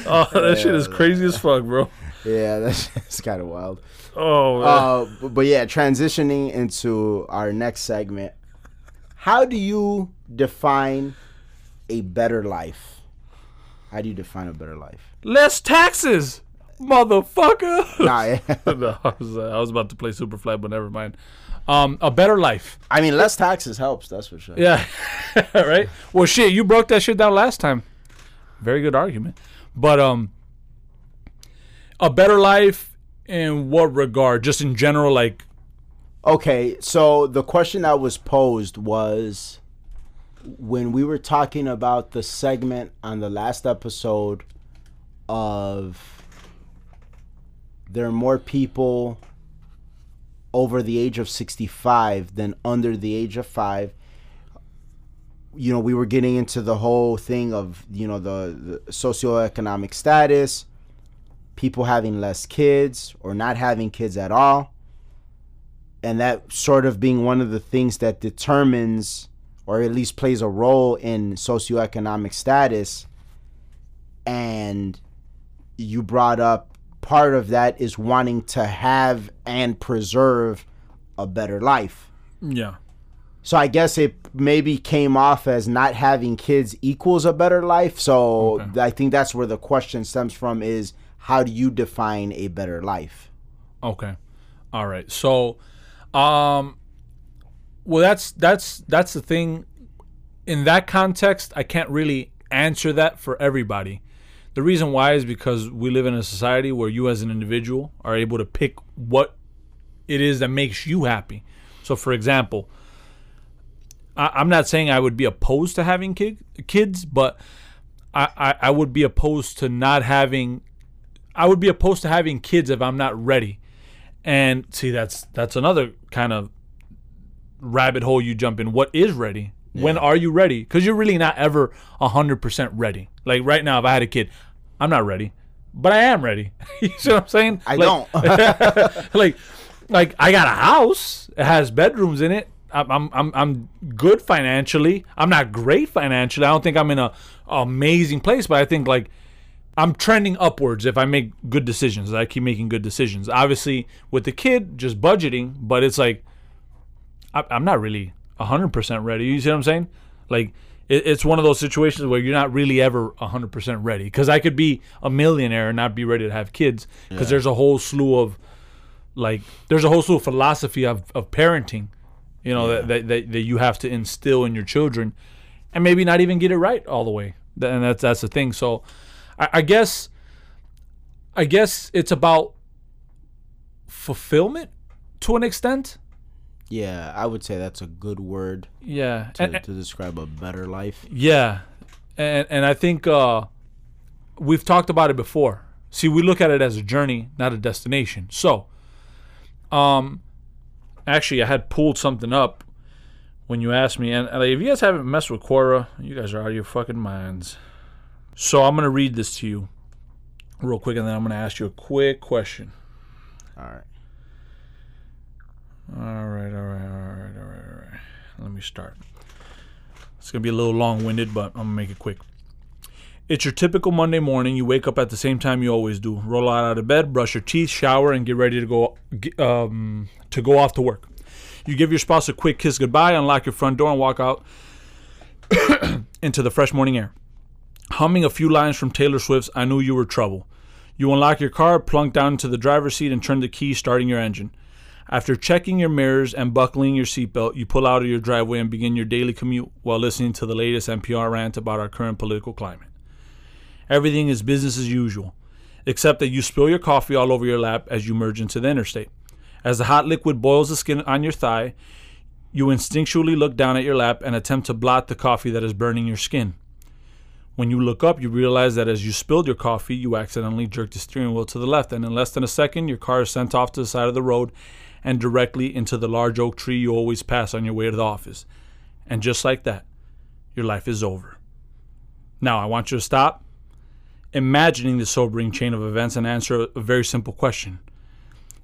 Oh, that shit is crazy as fuck, bro. Yeah, that's, that's kind of wild. Oh, man. Uh, but, but yeah, transitioning into our next segment. How do you define a better life? How do you define a better life? less taxes, motherfucker. Nah, yeah. no, I was, uh, I was about to play Superfly, but never mind. Um, a better life. I mean, less taxes helps. That's for sure. Yeah, right. Well, shit, you broke that shit down last time. Very good argument, but um, a better life in what regard? Just in general, like Okay, so the question that was posed was when we were talking about the segment on the last episode of there are more people over the age of 65 than under the age of 5 you know we were getting into the whole thing of you know the, the socioeconomic status people having less kids or not having kids at all and that sort of being one of the things that determines or at least plays a role in socioeconomic status and you brought up part of that is wanting to have and preserve a better life Yeah. so I guess it maybe came off as not having kids equals a better life. So Okay. I think that's where the question stems from is how do you define a better life? Okay. All right. So, um, well, that's that's that's the thing. In that context, I can't really answer that for everybody. The reason why is because we live in a society where you, as an individual, are able to pick what it is that makes you happy. So, for example, I, I'm not saying I would be opposed to having kid, kids, but I, I, I would be opposed to not having. I would be opposed to having kids if I'm not ready. And see, that's that's another kind of rabbit hole you jump in. What is ready? When are you ready? Because you're really not ever hundred percent ready. Like right now, if I had a kid, I'm not ready, but I am ready. you see what I'm saying? I Like- don't. like like I got a house. It has bedrooms in it. I'm I'm I'm, I'm good financially. I'm not great financially. I don't think I'm in a amazing place, but I think like I'm trending upwards if I make good decisions. I keep making good decisions. Obviously, with the kid, just budgeting, but it's like I, I'm not really 100% ready. You see what I'm saying? Like it, it's one of those situations where you're not really ever 100% ready. Because I could be a millionaire and not be ready to have kids. Because there's a whole slew of like there's a whole slew of philosophy of, of parenting, you know, that, that, that that you have to instill in your children, and maybe not even get it right all the way. And that's that's the thing. So, I, I guess, I guess it's about fulfillment to an extent. yeah, I would say that's a good word Yeah, to, and, to describe a better life. yeah, and and I think uh, we've talked about it before. See, we look at it as a journey, not a destination. So, um, actually, I had pulled something up when you asked me, and like, if you guys haven't messed with Quora, you guys are out of your fucking minds. So I'm gonna read this to you real quick, and then I'm gonna ask you a quick question. All right. All right, all right, all right, all right, all right. Let me start. It's gonna be a little long-winded, but I'm gonna make it quick. It's your typical Monday morning. You wake up at the same time you always do. Roll out of bed, brush your teeth, shower, and get ready to go um, to go off to work. You give your spouse a quick kiss goodbye, unlock your front door, and walk out into the fresh morning air. Humming a few lines from Taylor Swift's "I Knew You Were Trouble." You unlock your car, plunk down into the driver's seat, and turn the key, starting your engine. After checking your mirrors and buckling your seatbelt, you pull out of your driveway and begin your daily commute while listening to the latest NPR rant about our current political climate. Everything is business as usual, except that you spill your coffee all over your lap as you merge into the interstate. As the hot liquid boils the skin on your thigh, you instinctually look down at your lap and attempt to blot the coffee that is burning your skin. When you look up, you realize that as you spilled your coffee, you accidentally jerked the steering wheel to the left, and in less than a second, your car is sent off to the side of the road and directly into the large oak tree you always pass on your way to the office. And just like that, your life is over. Now, I want you to stop, imagining the sobering chain of events, and answer a very simple question.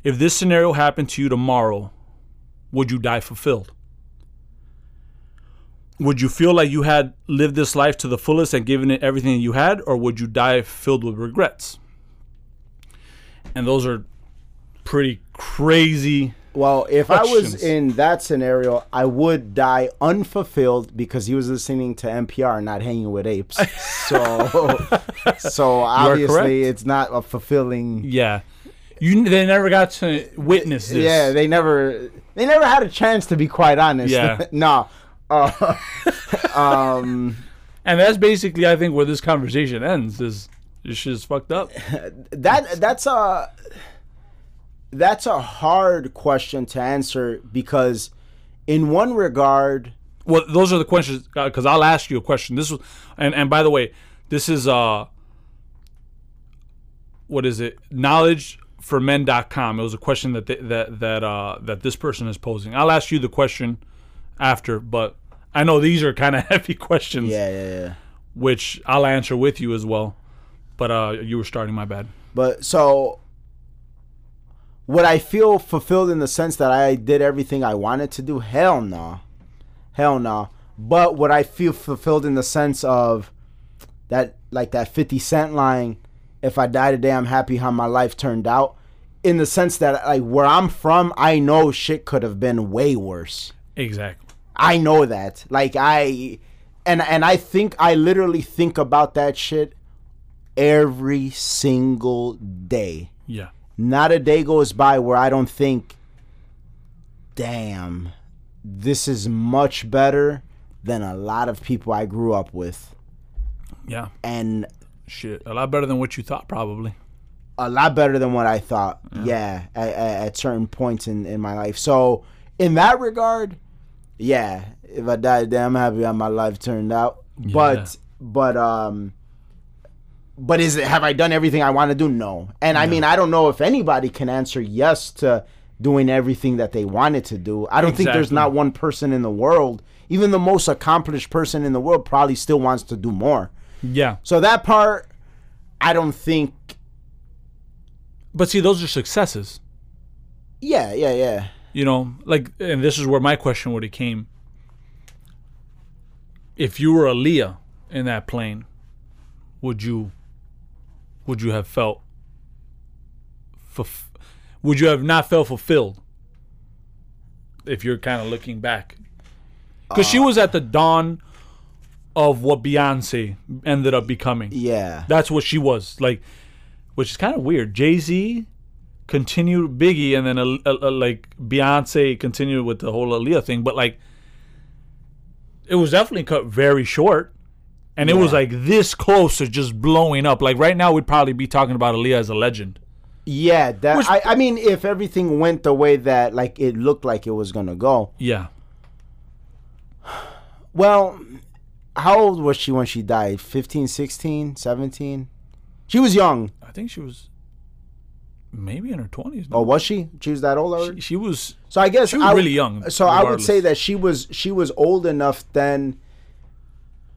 If this scenario happened to you tomorrow, would you die fulfilled? Would you feel like you had lived this life to the fullest and given it everything you had, or would you die filled with regrets? And those are pretty crazy. Well, if I was in that scenario, I would die unfulfilled because he was listening to NPR, and not hanging with apes. So, so obviously, it's not a fulfilling. Yeah, you they never got to witness this. Yeah, they never, they never had a chance to be quite honest. Yeah. no. Uh, um, and that's basically I think where this conversation ends. Is this shit is fucked up. that that's a that's a hard question to answer because, in one regard, Well, those are the questions because I'll ask you a question. This was, and and by the way, this is uh, what is it? Knowledge for men.com. It was a question that they, that that uh that this person is posing. I'll ask you the question after, but I know these are kind of heavy questions, yeah, yeah, yeah. which I'll answer with you as well. But uh, you were starting. My bad. But so would I feel fulfilled in the sense that I did everything I wanted to do? Hell no. Hell no. But would I feel fulfilled in the sense of that, like that 50 Cent line, if I die today, I'm happy how my life turned out? In the sense that, like, where I'm from, I know shit could have been way worse. Exactly. I know that. Like, I. And, and I think I literally think about that shit every single day Yeah. not a day goes by where I don't think, damn, this is much better than a lot of people I grew up with. Yeah. And Shit. A lot better than what you thought, probably. a lot better than what I thought. Yeah, at, at, at certain points in, in my life. So, in that regard, yeah, if I die today, I'm happy how my life turned out. But, but, um, but is it, have I done everything I want to do? No. And I mean, I don't know if anybody can answer yes to doing everything that they wanted to do. I don't think there's not one person in the world, even the most accomplished person in the world, probably still wants to do more. Yeah. So that part, I don't think. But see, those are successes. Yeah, yeah, yeah. You know, like, and this is where my question would have came. If you were Aaliyah in that plane, would you, would you have felt, fulf- would you have not felt fulfilled? If you're kind of looking back, because she uh, was at the dawn of what Beyonce ended up becoming. Yeah. That's what she was like, which is kind of weird. Jay Z continued Biggie, and then uh, uh, like Beyonce continued with the whole Aaliyah thing. But like, it was definitely cut very short, and it was like this close to just blowing up. Like right now, we'd probably be talking about Aaliyah as a legend. Yeah, that Which- I, I mean if everything went the way that like it looked like it was gonna go. Yeah, Well, how old was she when she died? 15, 16, 17? She was young. I think she was maybe in her twenties. Oh, was she? She was that old already? she, she was. So I guess she was I, really young, So I would say that she was she was old enough then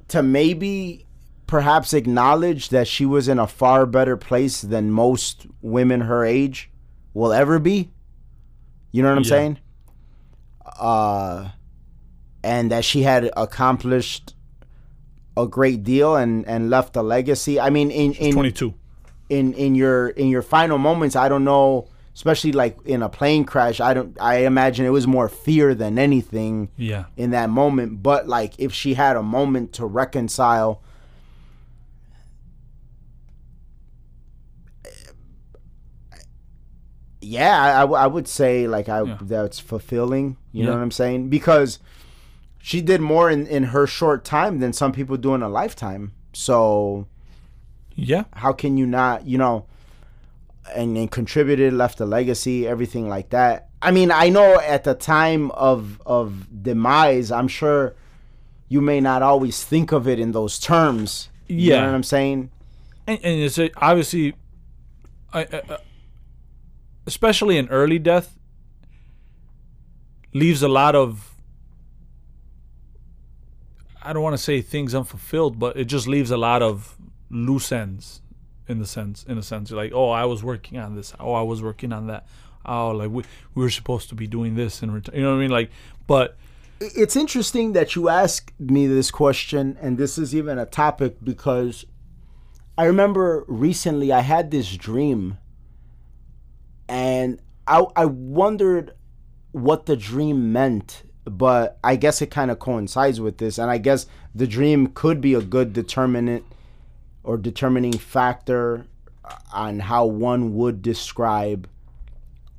to maybe perhaps acknowledge that she was in a far better place than most women her age will ever be. You know what I'm Yeah. saying? Uh and that she had accomplished a great deal and and left a legacy. I mean in in Twenty two. In in your in your final moments i don't know especially like in a plane crash i don't i imagine it was more fear than anything Yeah, in that moment. But like if she had a moment to reconcile yeah I, I would say like i Yeah. that's fulfilling you know what i'm saying? Because she did more in in her short time than some people do in a lifetime. So yeah, how can you not you know and, and contributed left a legacy everything like that i mean i know at the time of of demise i'm sure you may not always think of it in those terms you Yeah. know what i'm saying and, and it's a, obviously, I, I, uh, especially in early death, leaves a lot of. I don't want to say things unfulfilled, but it just leaves a lot of loose ends, in the sense, in a sense, You're like, oh, I was working on this, oh, I was working on that, oh, like we we were supposed to be doing this in return, you know what I mean? Like, but it's interesting that you ask me this question and this is even a topic because i remember recently i had this dream and i i wondered what the dream meant but i guess it kind of coincides with this and i guess the dream could be a good determinant or determining factor on how one would describe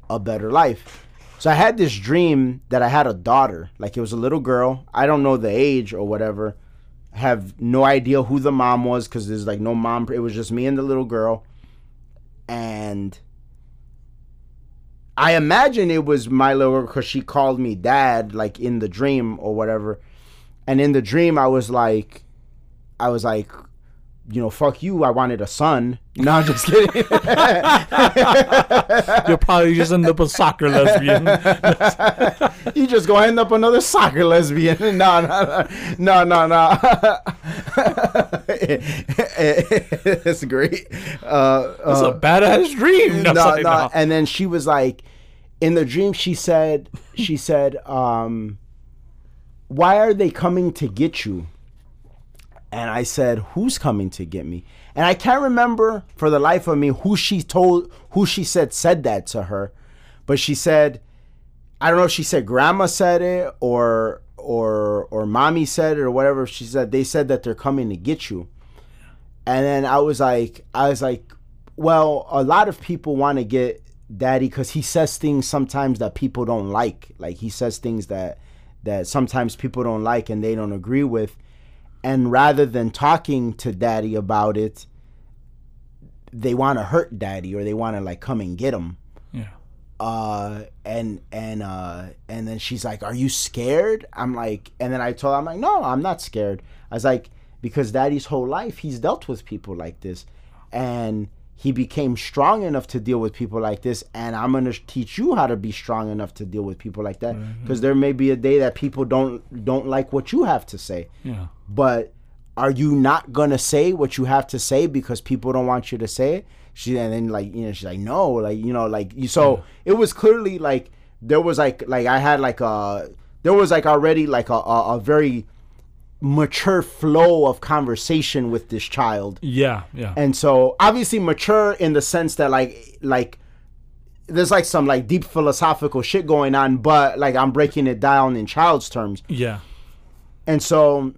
a better life so I had this dream that I had a daughter, like it was a little girl. I don't know the age or whatever. Have no idea who the mom was because there's like no mom. It was just me and the little girl, and I imagine it was my little girl because she called me dad, like in the dream or whatever. And in the dream, I was like, I was like, you know, fuck you. I wanted a son. No, I'm just kidding. You'll probably just end up a soccer lesbian. you just go end up another soccer lesbian. No, no, no, no, no. it's great. Uh, It's uh, a badass dream. No, no. no. And then she was like, in the dream, she said, she said, um, why are they coming to get you? And I said, who's coming to get me? And I can't remember for the life of me who she told, who she said said that to her, but she said, I don't know if she said grandma said it or or or mommy said it or whatever. She said they said that they're coming to get you. And then I was like, I was like, well, a lot of people want to get daddy because he says things sometimes that people don't like. Like he says things that that sometimes people don't like and they don't agree with. And rather than talking to daddy about it, they want to hurt daddy or they want to like come and get him. Yeah. uh and and uh and then she's like are you scared? I'm like and then i told her i'm like no i'm not scared. I was like because daddy's whole life he's dealt with people like this. And he became strong enough to deal with people like this and i'm going to teach you how to be strong enough to deal with people like that because there may be a day that people don't don't like what you have to say Yeah. but are you not gonna say what you have to say because people don't want you to say it? She and then like you know she's like no like you know like you so it was clearly like there was like like I had like a there was like already like a, a, a very mature flow of conversation with this child Yeah. Yeah. and so obviously mature in the sense that like like there's like some like deep philosophical shit going on but like I'm breaking it down in child's terms yeah. and so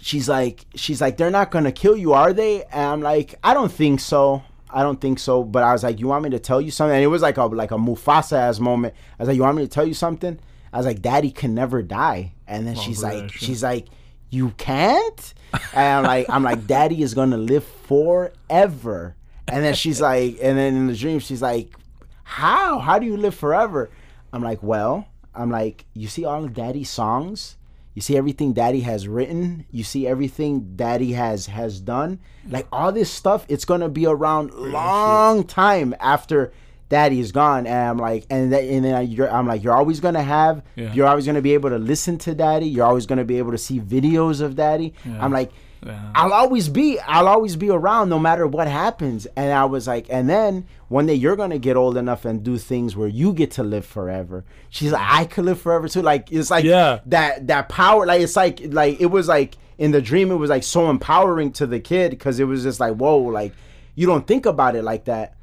she's like, she's like, they're not gonna kill you, are they? And I'm like, I don't think so. I don't think so. But I was like, you want me to tell you something? And it was like a like a Mufasa ass moment. I was like, you want me to tell you something? I was like, Daddy can never die. And then she's like, she's like, you can't. And I'm like, I'm like, Daddy is gonna live forever. And then she's like, and then in the dream, she's like, how? How do you live forever? I'm like, well, I'm like, you see all of Daddy's songs? You see everything Daddy has written? You see everything Daddy has has done? Like all this stuff, it's gonna be around long time after Daddy is gone. And I'm like, and that, and then I, I'm like, you're always gonna have, Yeah. you're always gonna be able to listen to Daddy. You're always gonna be able to see videos of Daddy. I'm like, Yeah. I'll always be I'll always be around no matter what happens. And I was like, and then one day you're gonna get old enough and do things where you get to live forever. She's like, I could live forever too. Like it's like Yeah. that that power. Like it's like like it was like in the dream it was like so empowering to the kid because it was just like whoa like you don't think about it like that.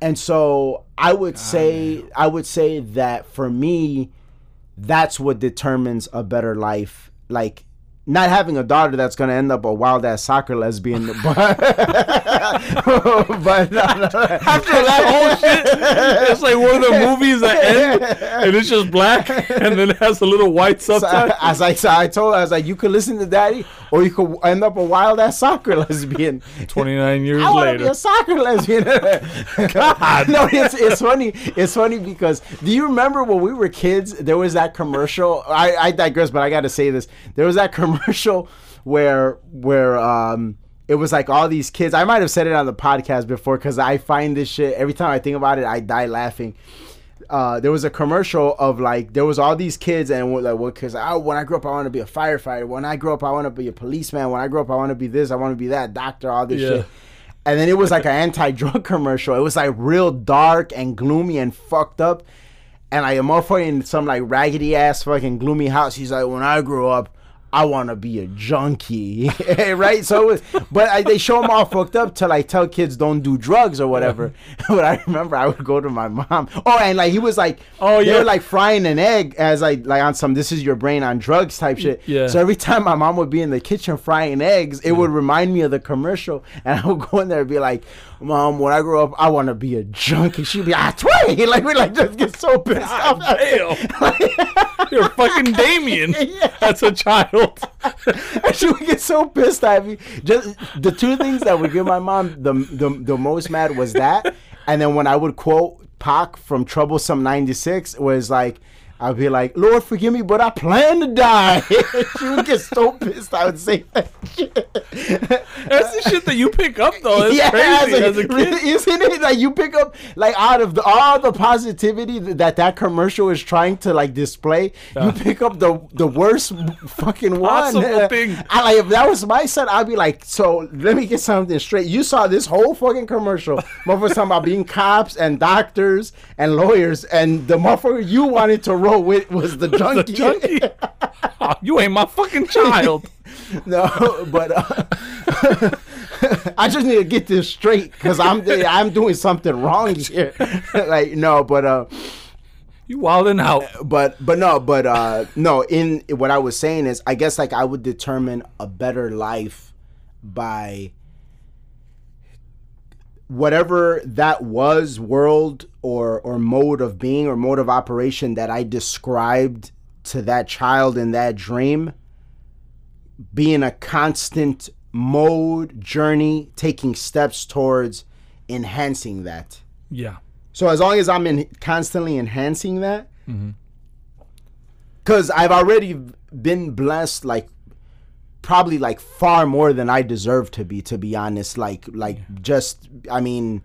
And so I would say I would say that for me, that's what determines a better life. Like not having a daughter that's gonna end up a wild ass soccer lesbian, but but no, no. After that whole shit, it's like one of the movies that end and it's just black and then it has a little white So as. I so I told her, I was like, you could listen to daddy, or you could end up a wild ass soccer lesbian. 29 years I to be later. a soccer lesbian. God. no, it's it's funny. It's funny because do you remember when we were kids? There was that commercial. I, I digress, but I got to say this. There was that commercial where where um it was like all these kids. I might have said it on the podcast before because I find this shit every time I think about it, I die laughing. Uh, there was a commercial of like there was all these kids and what like what because I when I grew up I want to be a firefighter. When I grow up I want to be a policeman. When I grow up I want to be this. I want to be that doctor. All this Yeah. shit. And then it was like an anti-drug commercial. It was like real dark and gloomy and fucked up. And like a motherfucker in some like raggedy ass fucking gloomy house. He's like, when I grow up, I want to be a junkie, right? So, it was, but I, they show them all fucked up to like tell kids don't do drugs or whatever. but I remember I would go to my mom. Oh, and like he was like, Oh, they yeah. were like frying an egg as like like on some this is your brain on drugs type shit. Yeah. So every time my mom would be in the kitchen frying eggs, it would remind me of the commercial, and I would go in there and be like, "Mom, when I grow up, I want to be a junkie." She'd be, "Ah, tway!" Like we like just get so pissed off. Damn. You're fucking Damien as a child. And she would get so pissed at me. Just the two things that would get my mom the the, the most mad was that, and then when I would quote Pac from Troublesome '96 was like. I'd be like, Lord, forgive me, but I plan to die. she would get so pissed. I would say that shit. That's the shit that you pick up though. It's yeah, crazy as a- as a kid. isn't it? Like you pick up like out of the, all the positivity that that commercial is trying to like display, you pick up the the worst fucking one. Possible thing. I like if that was my son, I'd be like, so let me get something straight. You saw this whole fucking commercial, motherfuckers talking about being cops and doctors and lawyers, and the motherfucker you wanted to roll with was the The junkie. junkie. Oh, you ain't my fucking child. No, but uh, I just need to get this straight because I'm I'm doing something wrong here. like no, but uh, You wilding out. but but no, but uh, no. In what I was saying is, I guess like I would determine a better life by whatever that was world or or mode of being or mode of operation that I described to that child in that dream being a constant mode journey taking steps towards enhancing that Yeah. so as long as i'm in constantly enhancing that mm-hmm. because i've already been blessed like probably like far more than i deserve to be to be honest like like just i mean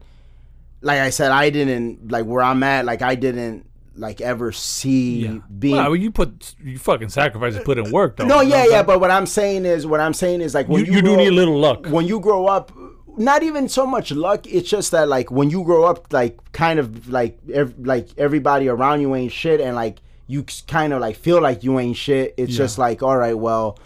like i said i didn't like where i'm at like i didn't like ever see Yeah. being Well, you put you fucking sacrifice and put in work though. no, You know yeah, yeah, but what I'm saying is, what I'm saying is like when You- you, you do need a little luck. When you grow up, not even so much luck. It's just that like when you grow up, like kind of like ev- like everybody around you ain't shit, and like you kind of like feel like you ain't shit. It's Yeah. just like, all right, well,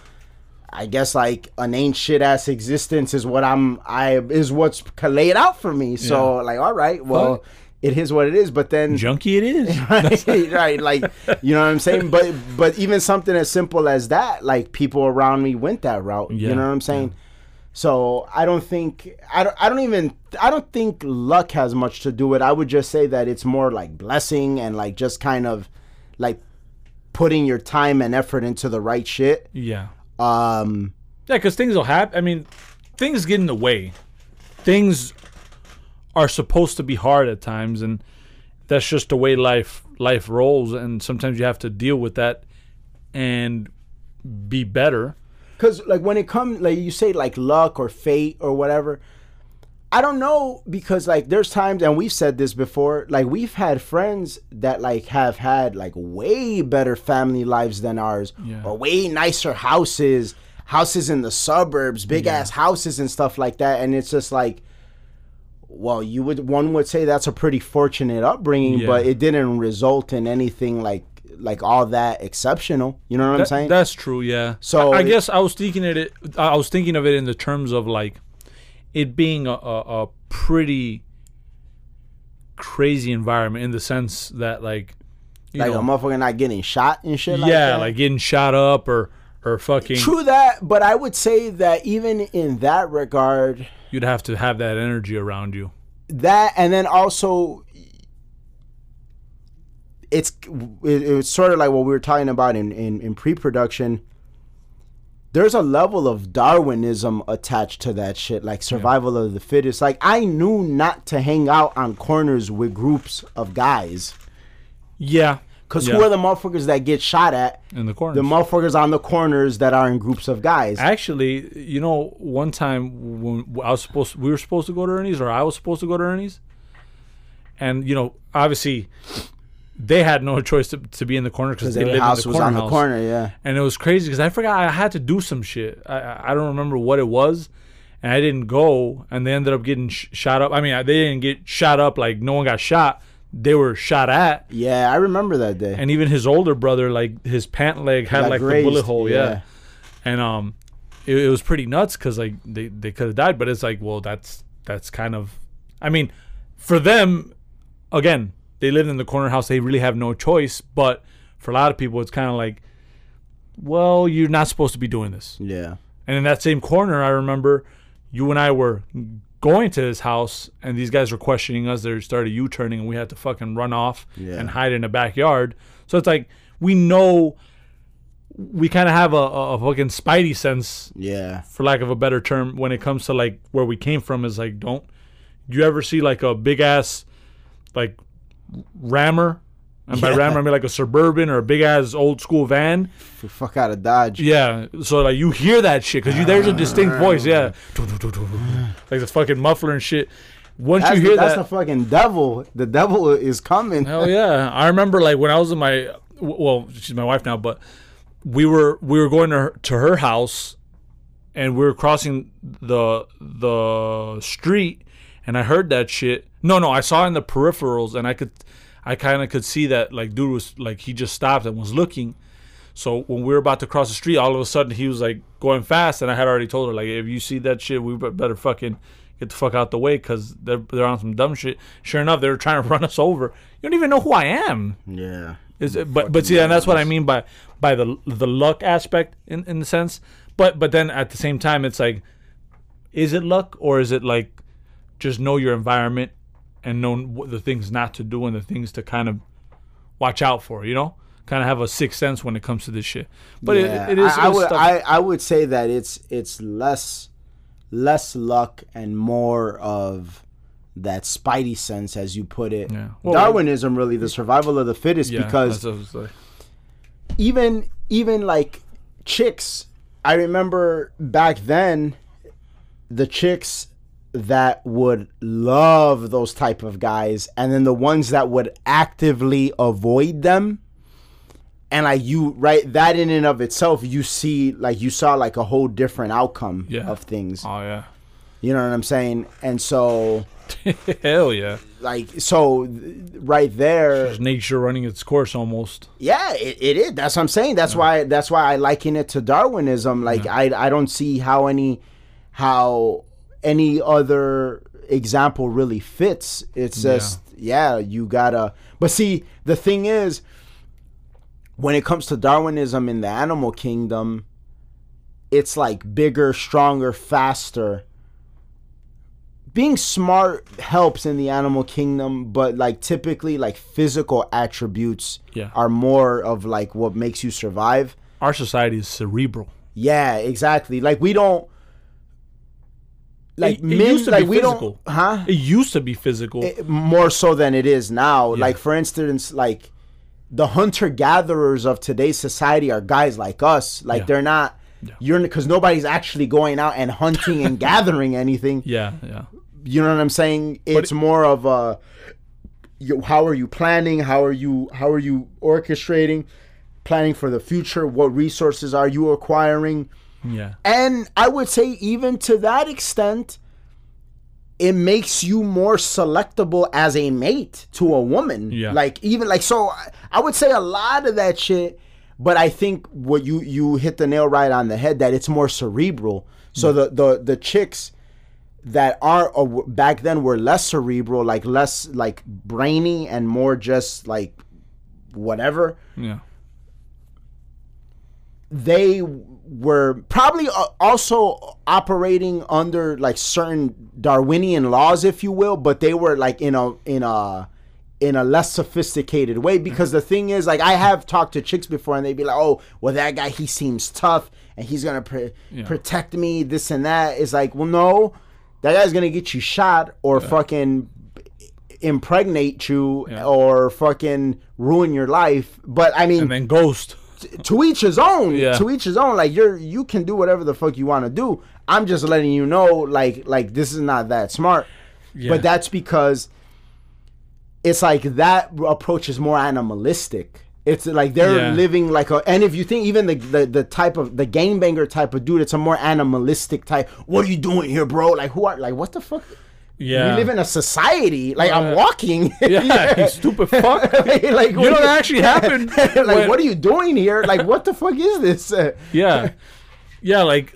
I guess like an ain't shit ass existence is what I'm. I is what's laid out for me. So Yeah. like, all right, well. It is what it is, but then Junkie it is. right, right, like you know what I'm saying. But but even something as simple as that, like people around me went that route. Yeah, You know what I'm saying? So I don't think I don't I don't even I don't think luck has much to do with. it. I would just say that it's more like blessing and like just kind of like putting your time and effort into the right shit. yeah. Um, Yeah, because things will happen. I mean, things get in the way. Things are supposed to be hard at times, and that's just the way life life rolls. And sometimes you have to deal with that and be better. Cause like when it comes, like you say, like luck or fate or whatever. I don't know because like there's times, and we've said this before. Like we've had friends that like have had like way better family lives than ours, Yeah. or way nicer houses, houses in the suburbs, big ass houses and stuff like that. And it's just like, well, you would one would say that's a pretty fortunate upbringing, Yeah. but it didn't result in anything like like all that exceptional. You know what I'm saying? That's true. Yeah. So I, I guess I was thinking it. I was thinking of it in the terms of like it being a, a, a pretty crazy environment in the sense that like you like know, a motherfucker not getting shot and shit like yeah, that. like getting shot up or or fucking. True that, but I would say that even in that regard, You'd have to have that energy around you. that and then also it's it, it's sort of like what we were talking about in, in, in pre-production there's a level of darwinism attached to that shit like survival of the fittest like i knew not to hang out on corners with groups of guys Yeah. because Yeah. who are the motherfuckers that get shot at in the corner. the motherfuckers on the corners that are in groups of guys Actually, you know, one time when I was supposed, we were supposed to go to Ernie's, or I was supposed to go to Ernie's, and you know, obviously, they had no choice to, to be in the corner because they their lived house in the was corner on the house. corner yeah and it was crazy because I forgot I had to do some shit. I- I I don't remember what it was, and I didn't go, and they ended up getting sh- shot up. I mean, they didn't get shot up like no one got shot. They were shot at, yeah i remember that day and even his older brother, like his pant leg had Got like the grazed, bullet hole. Yeah, yeah. and um, it, it was pretty nuts because like they they could have died, but it's like well that's that's kind of, I mean, for them, again they live in the corner house. They really have no choice, but for a lot of people, it's kind of like, well, you're not supposed to be doing this. yeah And in that same corner, I remember you and I were going to his house, and these guys were questioning us. They started U-turning, and we had to fucking run off Yeah. and hide in the backyard. So it's like we know we kind of have a, a, a fucking spidey sense, yeah for lack of a better term, when it comes to like where we came from. Is like, don't you ever see like a big ass like rammer and by Yeah. ram I mean like a suburban or a big ass old school van. Fuck out of Dodge. Yeah, so like you hear that shit because there's a distinct ah. voice. Yeah, like the fucking muffler and shit. Once That's, you the, hear that's that, the fucking devil. The devil is coming. Hell yeah! I remember like when I was in my well, she's my wife now, but we were we were going to her, to her house, and we were crossing the the street, and I heard that shit. No, no, I saw in the peripherals, and I could, I kind of could see that like dude was like he just stopped and was looking. So when we were about to cross the street, all of a sudden he was like going fast, and I had already told her like, if you see that shit, we better fucking get the fuck out the way because they're they're on some dumb shit. Sure enough, they were trying to run us over. You don't even know who I am. Yeah. Is it, but but see, and that's what I mean by by the the luck aspect in in the sense. But but then at the same time, it's like, is it luck or is it like just know your environment and know the things not to do and the things to kind of watch out for. You know, kind of have a sixth sense when it comes to this shit. But Yeah. it, it is. I, I would. stuff- I, I would say that it's it's less less luck and more of that spidey sense, as you put it. Yeah. Well, Darwinism, really, the survival of the fittest, yeah, because that's what I was like- even even like chicks i remember back then the chicks that would love those type of guys and then the ones that would actively avoid them and like you right that in and of itself you see like you saw like a whole different outcome Yeah. of things oh yeah, you know what i'm saying and so hell yeah. like so right there Just nature running its course almost. Yeah, it, it is. That's what I'm saying. That's why that's why I liken it to Darwinism. Like I I don't see how any how any other example really fits. It's Yeah. just yeah, you gotta but see the thing is when it comes to Darwinism in the animal kingdom, it's like bigger, stronger, faster. Being smart helps in the animal kingdom, but like typically like physical attributes Yeah. are more of like what makes you survive. Our society is cerebral. Yeah, exactly. Like we don't like It- it men used to be like we physical. don't huh? It used to be physical. It- more so than it is now. Like for instance, like the hunter gatherers of today's society are guys like us. Like Yeah. they're not Yeah. you're because nobody's actually going out and hunting and gathering anything. yeah, yeah. You know what I'm saying? It's more of a you, how are you planning? How are you how are you orchestrating? Planning for the future. What resources are you acquiring? Yeah. And I would say, even to that extent, it makes you more selectable as a mate to a woman. Yeah. Like even like so, I- would say a lot of that shit. But I think what you you hit the nail right on the head that it's more cerebral. So the the the chicks that are uh, back then were less cerebral, like less like brainy and more just like whatever Yeah. they were probably uh, also operating under like certain Darwinian laws, if you will, but they were like in a in a in a less sophisticated way. Because the thing is, like I have talked to chicks before, and they'd be like, "Oh, well, that guy he seems tough, and he's gonna pr- Yeah. protect me, this and that." It's like, well, no, that guy's gonna get you shot or fucking impregnate you Yeah. or fucking ruin your life. But I mean, And then Ghost. To each his own. Yeah. To each his own. Like you're you can do whatever the fuck you want to do. I'm just letting you know, like like this is not that smart. Yeah. But that's because it's like that approach is more animalistic. It's like they're Yeah. living like a, and if you think even the, the the type of the gangbanger type of dude, it's a more animalistic type. What are you doing here, bro? Like who are like what the fuck? Yeah. We live in a society. Like I'm Uh, walking. yeah, you stupid fuck. like You know what- that actually happened. like when- what are you doing here? Like what the fuck is this? Yeah. Yeah, like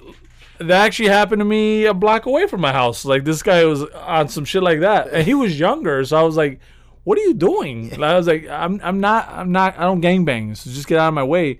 that actually happened to me a block away from my house. Like this guy was on some shit like that. And he was younger, so I was like, What are you doing? Like, I was like, I'm I'm not I'm not I don't gangbang, so just get out of my way.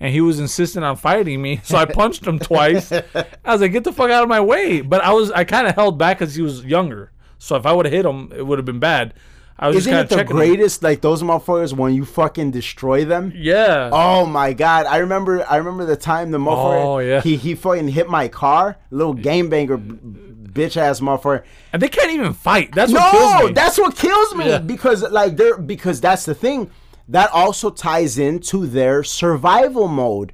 And he was insistent on fighting me, so I punched him twice. I was like, "Get the fuck out of my way!" But I was, I kind of held back because he was younger. So if I would have hit him, it would have been bad. I was Isn't just it the checking. him. greatest? Like those motherfuckers when you fucking destroy them. Yeah. Oh my god! I remember. I remember the time the motherfucker. Oh, yeah. He he fucking hit my car. Little game banger, bitch ass motherfucker. and they can't even fight. That's what kills No, me. that's what kills me Yeah. because like they're because that's the thing. That also ties into their survival mode.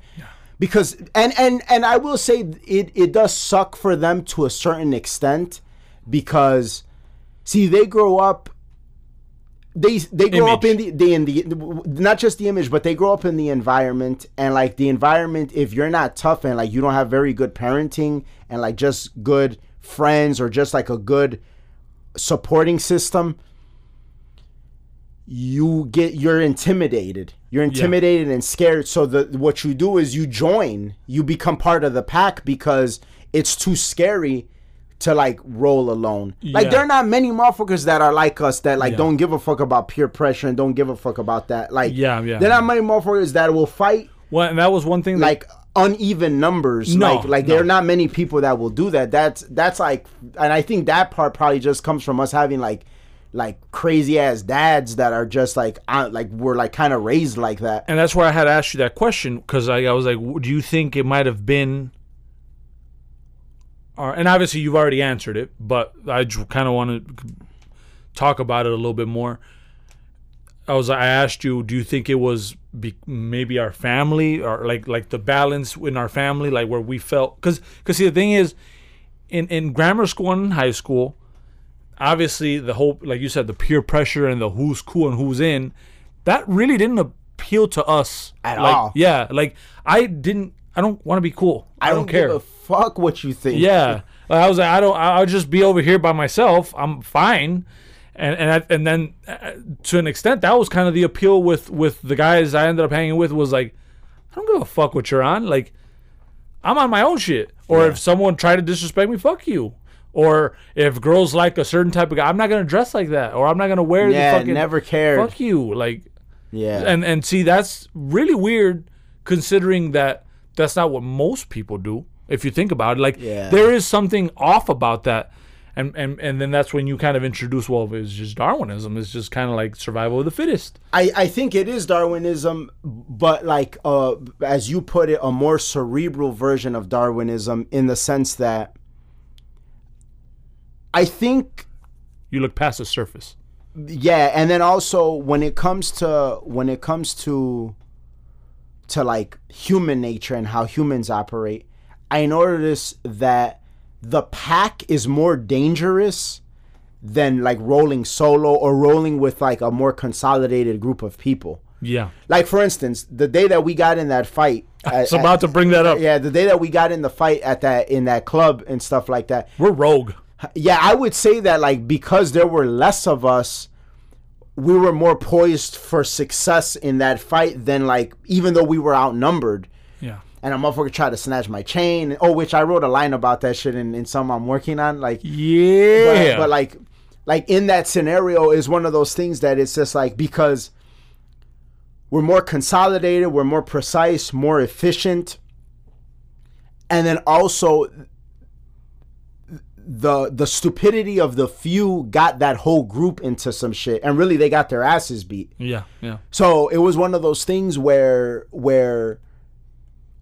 Because and and and I will say it it does suck for them to a certain extent because see they grow up they they grow up in the, the in the not just the image but they grow up in the environment. And like the environment if you're not tough and like you don't have very good parenting and like just good friends or just like a good supporting system you get you're intimidated you're intimidated and scared so the what you do is you join you become part of the pack because it's too scary to like roll alone like there are not many motherfuckers that are like us that like Yeah. don't give a fuck about peer pressure and don't give a fuck about that like Yeah, yeah. there are not many motherfuckers that will fight Well, and that was one thing. That, like uneven numbers No, like like no. there are not many people that will do that that's that's like and i think that part probably just comes from us having like like crazy ass dads that are just like uh, like we're like kind of raised like that and that's why I had asked you that question because I, I was like, do you think it might have been? Or, and obviously you've already answered it, but I kind of want to talk about it a little bit more. I was I asked you, do you think it was be, maybe our family or like like the balance in our family, like where we felt because because see the thing is, in in grammar school and in high school, obviously the whole like you said the peer pressure and the who's cool and who's in that really didn't appeal to us. At like, all. yeah like i didn't i don't want to be cool. I, don't, care give a fuck what you think. Yeah. Like, i was like i don't I- i'll just be over here by myself. I'm fine. And and I, and then uh, to an extent that was kind of the appeal with with the guys i ended up hanging with was like i don't give a fuck what you're on. Like i'm on my own shit. Or if someone tried to disrespect me fuck you or if girls like a certain type of guy i'm not gonna dress like that. Or i'm not gonna wear yeah the fucking never cared. fuck you like yeah. and and see that's really weird considering that that's not what most people do if you think about it. Like Yeah. there is something off about that and and and then that's when you kind of introduce well it's just darwinism it's just kind of like survival of the fittest. I, I think it is Darwinism, but like uh, as you put it, a more cerebral version of Darwinism in the sense that I think you look past the surface. Yeah and then also when it comes to when it comes to to like human nature and how humans operate i notice that the pack is more dangerous than like rolling solo or rolling with like a more consolidated group of people. Yeah. Like for instance the day that we got in that fight i was about to bring that up. Yeah the day that we got in the fight at that in that club and stuff like that. We're rogue yeah, I would say that like because there were less of us, we were more poised for success in that fight than like even though we were outnumbered. yeah And a motherfucker tried to snatch my chain. Oh, which I wrote a line about that shit in, in some I'm working on. Like yeah but, but like like in that scenario is one of those things that it's just like because we're more consolidated, we're more precise, more efficient. And then also the the stupidity of the few got that whole group into some shit and really they got their asses beat. yeah yeah So it was one of those things where where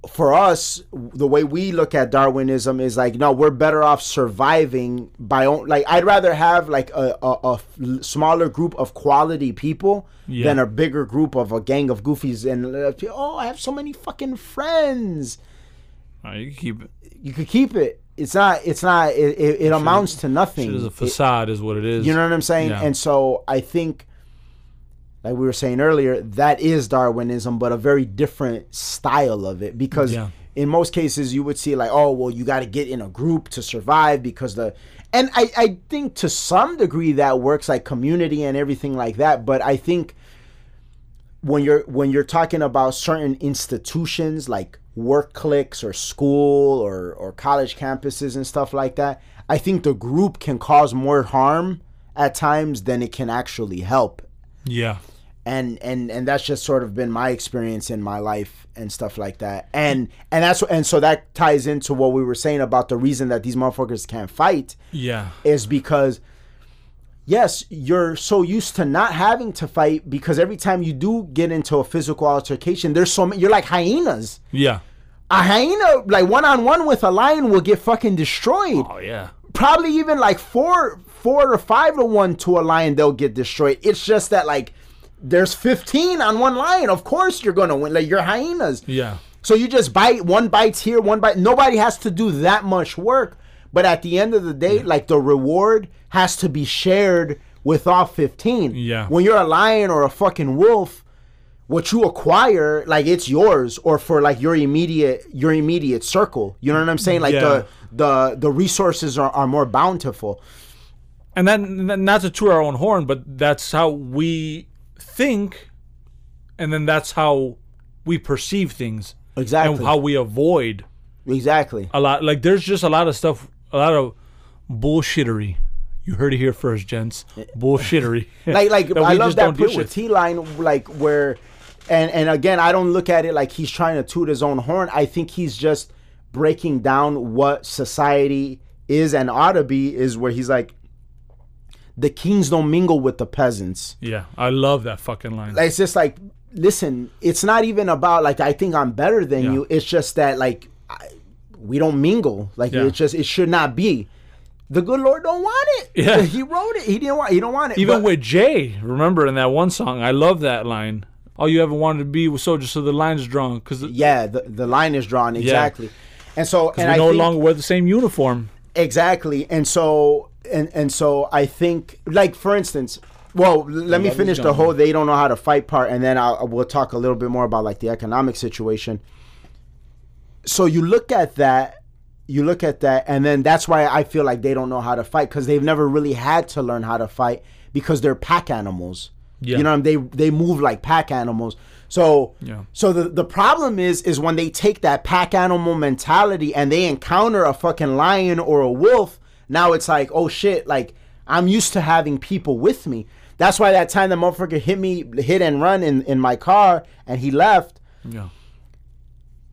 for us the way we look at Darwinism is like no we're better off surviving by own like I'd rather have like a a smaller group of quality people Yeah. than a bigger group of a gang of goofies and oh I have so many fucking friends right, you can keep it you could keep it it's not it's not it, it, it amounts to nothing Shit is a facade is what it is you know what I'm saying? Yeah. And so I think, like we were saying earlier, that is Darwinism, but a very different style of it. Because Yeah. in most cases, you would see like, oh, well, you got to get in a group to survive because the, and I I think to some degree that works like community and everything like that. But I think when you're when you're talking about certain institutions like work cliques or school or or college campuses and stuff like that i think the group can cause more harm at times than it can actually help. Yeah. And and and that's just sort of been my experience in my life and stuff like that. And and that's and so that ties into what we were saying about the reason that these motherfuckers can't fight yeah. is because yes, you're so used to not having to fight because every time you do get into a physical altercation, there's so many, you're like hyenas. yeah A hyena, like one on one with a lion, will get fucking destroyed. oh yeah Probably even like four, four or five to one to a lion, they'll get destroyed. It's just that like there's 15 on one lion. Of course you're gonna win. Like you're hyenas. Yeah. So you just bite one bites here, one bite. Nobody has to do that much work. But at the end of the day, like the reward has to be shared with all 15. Yeah. When you're a lion or a fucking wolf, what you acquire, like it's yours, or for like your immediate your immediate circle. You know what I'm saying? Like Yeah. the the the resources are, are more bountiful. and then not to toot our own horn, but that's how we think, and then that's how we perceive things, Exactly. and how we avoid exactly. a lot. Like there's just a lot of stuff, a lot of bullshittery. You heard it here first, gents. Bullshittery. like like I love that Pusha T line like where and and again I don't look at it like he's trying to toot his own horn. I think he's just breaking down what society is and ought to be is where he's like the kings don't mingle with the peasants. Yeah, I love that fucking line. Like, it's just like listen, it's not even about like I think I'm better than Yeah. you. It's just that like I, we don't mingle. Like Yeah. it's just it should not be. The good Lord don't want it. Yeah. he wrote it. He didn't want. He don't want it. Even But- with Jay, remember in that one song, I love that line. All you ever wanted to be was soldier, so the line's drawn because Yeah, the, the line is drawn exactly, and so and we I no think, longer wear the same uniform. exactly, and so and and so I think like for instance, well, let me finish the whole they don't know how to fight part, and then I'll we'll talk a little bit more about like the economic situation. So you look at that, you look at that, and then that's why I feel like they don't know how to fight because they've never really had to learn how to fight because they're pack animals. Yeah. You know, what I mean? they they move like pack animals. So Yeah. so the the problem is is when they take that pack animal mentality and they encounter a fucking lion or a wolf, now it's like, oh shit, like I'm used to having people with me. That's why that time the motherfucker hit me, hit and run in, in my car and he left. Yeah.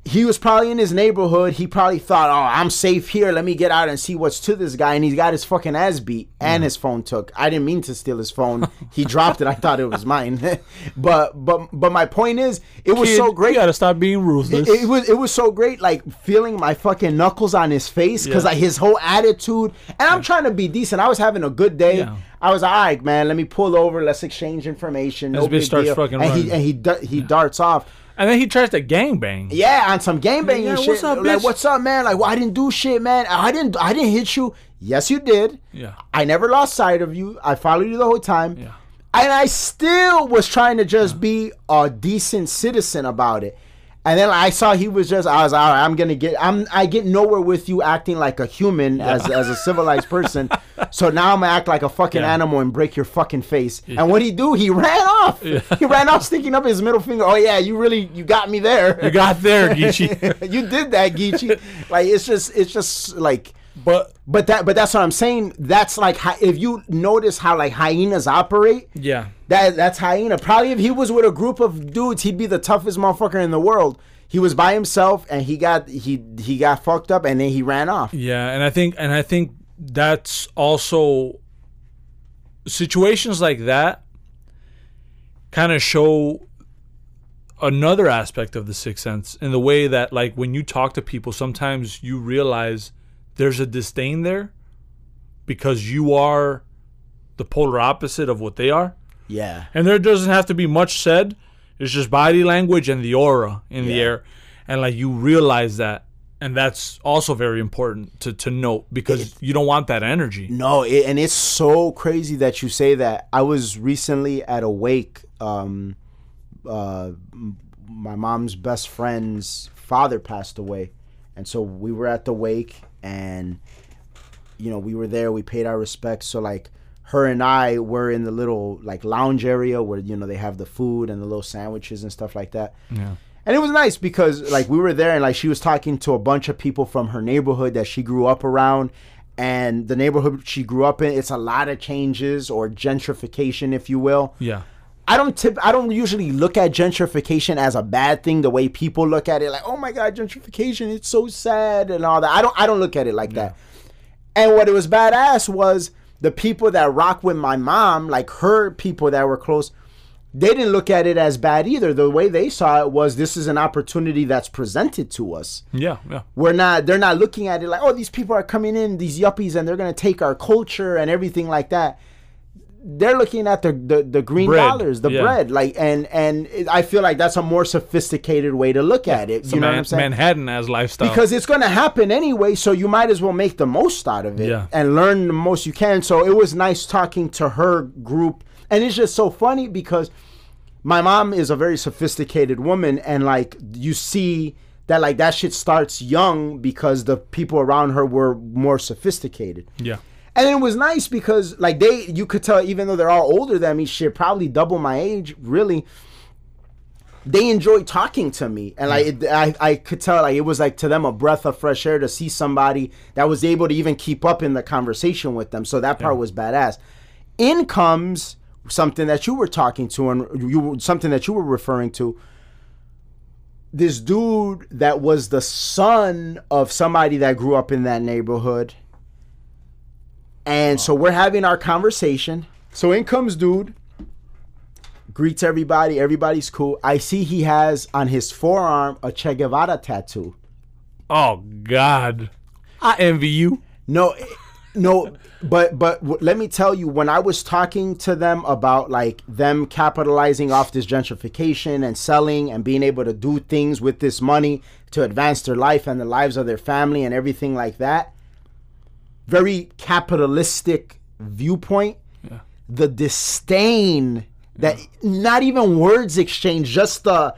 He was probably in his neighborhood. He probably thought, oh, I'm safe here. Let me get out and see what's to this guy. And he's got his fucking ass beat and mm. his phone took. I didn't mean to steal his phone. He dropped it. I thought it was mine. but but but my point is, it was Kid, so great. You gotta stop being ruthless. It, it was it was so great, like feeling my fucking knuckles on his face because Yeah. like his whole attitude. And I'm trying to be decent. I was having a good day. Yeah. I was like, all right, man. Let me pull over. Let's exchange information. No This bitch starts deal. fucking and he and he he darts off. And then he tries to gangbang. Yeah, on some game banging Yeah, shit. what's up, bitch? like, what's up, man? Like, well, I didn't do shit, man. I didn't. I didn't hit you. Yes, you did. Yeah. I never lost sight of you. I followed you the whole time. Yeah. And I still was trying to just be a decent citizen about it. And then I saw he was just. I was all right. I'm gonna get. I'm. I get nowhere with you acting like a human as as a civilized person. so now I'm gonna act like a fucking Yeah. animal and break your fucking face. And what he do? He ran off. He ran off, sticking up his middle finger. Oh yeah, you really you got me there. You got there, Geechee. you did that, Geechee. like it's just it's just like but but that but that's what I'm saying. That's like if you notice how like hyenas operate, yeah, that that's hyena. Probably if he was with a group of dudes, he'd be the toughest motherfucker in the world. He was by himself and he got he he got fucked up and then he ran off. yeah, and I think and I think that's also situations like that kind of show another aspect of the sixth sense in the way that like when you talk to people sometimes you realize there's a disdain there because you are the polar opposite of what they are Yeah. and there doesn't have to be much said it's just body language and the aura in the air and like you realize that and that's also very important to, to note because you don't want that energy No, it, and it's so crazy that you say that. I was recently at a wake. Um, uh, my mom's best friend's father passed away, and so we were at the wake, and you know we were there. We paid our respects. So like her and I were in the little like lounge area where you know they have the food and the little sandwiches and stuff like that. yeah And it was nice because like we were there and like she was talking to a bunch of people from her neighborhood that she grew up around and the neighborhood she grew up in it's a lot of changes or gentrification if you will. yeah I don't tip I don't usually look at gentrification as a bad thing the way people look at it like oh my god gentrification it's so sad and all that. I don't I don't look at it like that. And what it was badass was the people that rock with my mom, like her people that were close, they didn't look at it as bad either. The way they saw it was this is an opportunity that's presented to us. yeah yeah We're not they're not looking at it like, oh, these people are coming in, these yuppies, and they're gonna take our culture and everything like that. They're looking at the the, the green Bread, dollars, the yeah. bread, like and and it- I feel like that's a more sophisticated way to look at it. Some you know what I'm saying? Manhattan as lifestyle. because it's going to happen anyway so you might as well make the most out of it Yeah. and learn the most you can so it was nice talking to her group and it's just so funny because my mom is a very sophisticated woman and like you see that like that shit starts young because the people around her were more sophisticated yeah. And it was nice because like they you could tell even though they're all older than me shit probably double my age really they enjoyed talking to me. And like it, I, I could tell like it was like to them a breath of fresh air to see somebody that was able to even keep up in the conversation with them. So that part was badass. In comes something that you were talking to and you something that you were referring to. This dude that was the son of somebody that grew up in that neighborhood and so we're having our conversation. So in comes dude, greets everybody. Everybody's cool. I see he has on his forearm a Che Guevara tattoo. Oh God, I envy you. No, no, but but w- let me tell you, when I was talking to them about like them capitalizing off this gentrification and selling and being able to do things with this money to advance their life and the lives of their family and everything like that, very capitalistic viewpoint. Yeah. The disdain that not even words exchange, just the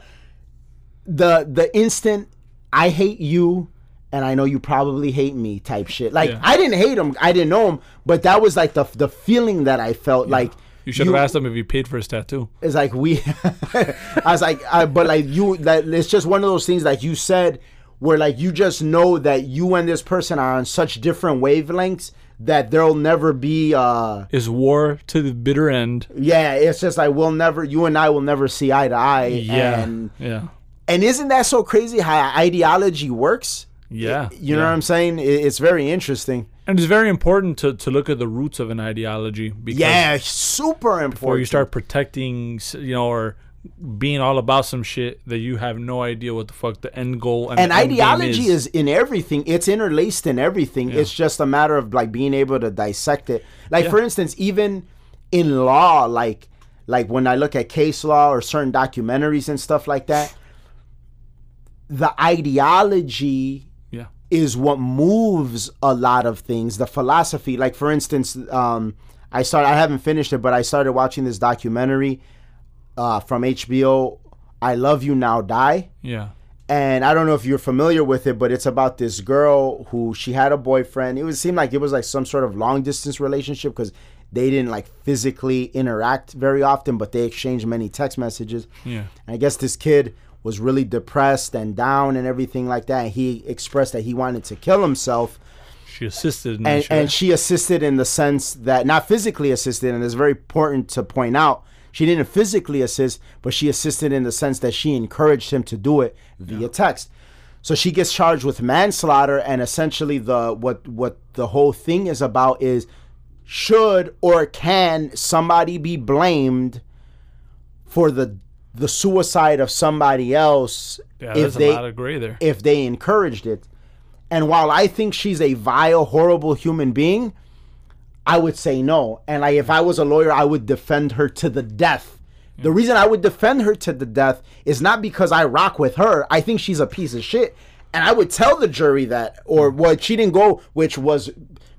the the instant I hate you and I know you probably hate me type shit. Like Yeah. I didn't hate him, I didn't know him, but that was like the the feeling that I felt like You should have asked him if he paid for his tattoo. it's like we I was like I, but like you that it's just one of those things like you said where like you just know that you and this person are on such different wavelengths that there'll never be uh Is war to the bitter end. yeah it's just like we'll never you and I will never see eye to eye Yeah. and yeah. and isn't that so crazy how ideology works Yeah. you know what I'm saying It- it's very interesting And it's very important to, to look at the roots of an ideology because yeah super important before you start protecting, you know, or being all about some shit that you have no idea what the fuck the end goal and, and ideology is. in everything it's interlaced in everything it's just a matter of like being able to dissect it like Yeah. for instance even in law like like when i look at case law or certain documentaries and stuff like that the ideology yeah. is what moves a lot of things the philosophy like for instance um i started i haven't finished it but i started watching this documentary uh from hbo i love you now die Yeah. and I don't know if you're familiar with it, but it's about this girl who she had a boyfriend. It would seem like it was like some sort of long distance relationship because they didn't like physically interact very often, but they exchanged many text messages. Yeah. And I guess this kid was really depressed and down and everything like that. And he expressed that he wanted to kill himself She assisted in and, and she assisted in the sense that not physically assisted and it's very important to point out she didn't physically assist but she assisted in the sense that she encouraged him to do it via text so she gets charged with manslaughter and essentially the what what the whole thing is about is should or can somebody be blamed for the the suicide of somebody else yeah, if they a lot of gray there. if they encouraged it. And while I think she's a vile, horrible human being, I would say no. And like if I was a lawyer, I would defend her to the death. The reason I would defend her to the death is not because I rock with her. I think she's a piece of shit. And I would tell the jury that, or what she didn't go, which was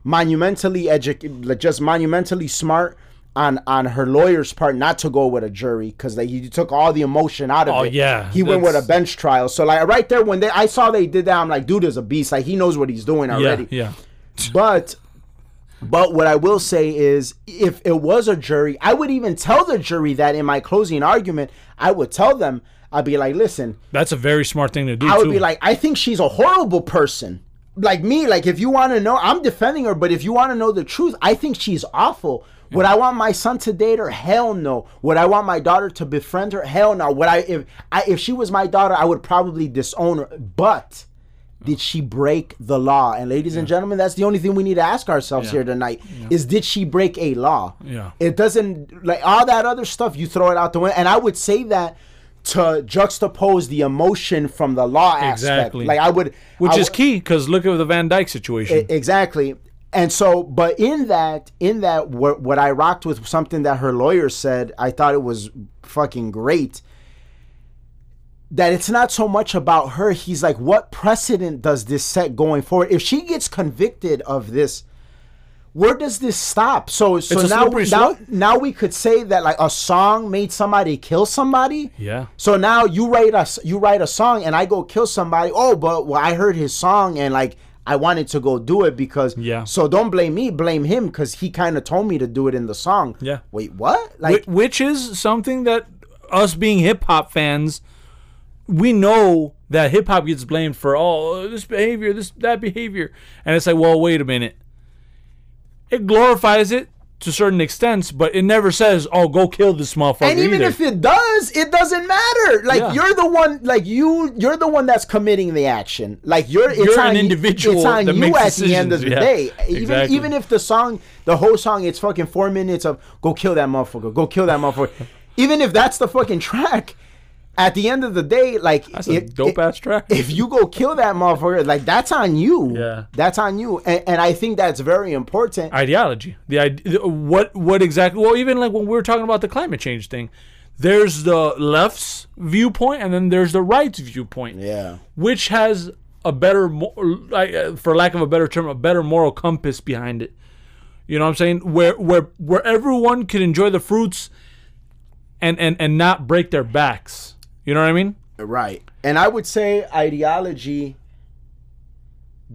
monumentally edu- like just monumentally smart on on her lawyer's part not to go with a jury because like he took all the emotion out of Oh, it. yeah, he went with a bench trial. So like right there when they I saw they did that, I'm like, dude is a beast. Like he knows what he's doing already. Yeah. already. Yeah. But but what I will say is if it was a jury, I would even tell the jury that in my closing argument, I would tell them, I'd be like, listen, That's a very smart thing to do. I would too. be like, I think she's a horrible person. Like me, like if you want to know, I'm defending her, but if you want to know the truth, I think she's awful. Would I want my son to date her? Hell no. Would I want my daughter to befriend her? Hell no. Would I if I if she was my daughter, I would probably disown her. But did she break the law? And ladies and gentlemen, that's the only thing we need to ask ourselves Yeah. here tonight: is did she break a law? Yeah. It doesn't like all that other stuff. You throw it out the window, and I would say that to juxtapose the emotion from the law aspect. Like I would, which I is would- key because look at the Van Dyke situation. Exactly. and so, but in that, in that, what, what I rocked with something that her lawyer said, I thought it was fucking great. That it's not so much about her. He's like, what precedent does this set going forward? If she gets convicted of this, where does this stop? So, so now, now, now we could say that like a song made somebody kill somebody. Yeah. So now you write a you write a song and I go kill somebody. Oh, but well, I heard his song and like I wanted to go do it because Yeah. So don't blame me, blame him because he kind of told me to do it in the song. Yeah. Wait, what? Like, which is something that us being hip hop fans, we know that hip hop gets blamed for oh this behavior, this that behavior, and it's like, well, wait a minute. It glorifies it to certain extents, but it never says, "Oh, go kill this motherfucker." and even either. if it does, it doesn't matter. Like Yeah. you're the one, like you, you're the one that's committing the action. Like you're, it's You're on an individual It's on that you makes at the end of decisions. the Yeah, day. Even exactly. even if the song, the whole song, it's fucking four minutes of go kill that motherfucker, go kill that motherfucker. even if that's the fucking track, at the end of the day, like that's a dope ass track. if you go kill that motherfucker, like that's on you. Yeah. that's on you, and, and I think that's very important. ideology. The idea, what what exactly? Well, even like when we were talking about the climate change thing, there's the left's viewpoint and then there's the right's viewpoint. yeah, which has a better, like, uh, for lack of a better term, a better moral compass behind it. You know what I'm saying? Where where where everyone can enjoy the fruits, and and and not break their backs. You know what I mean? right. And I would say ideology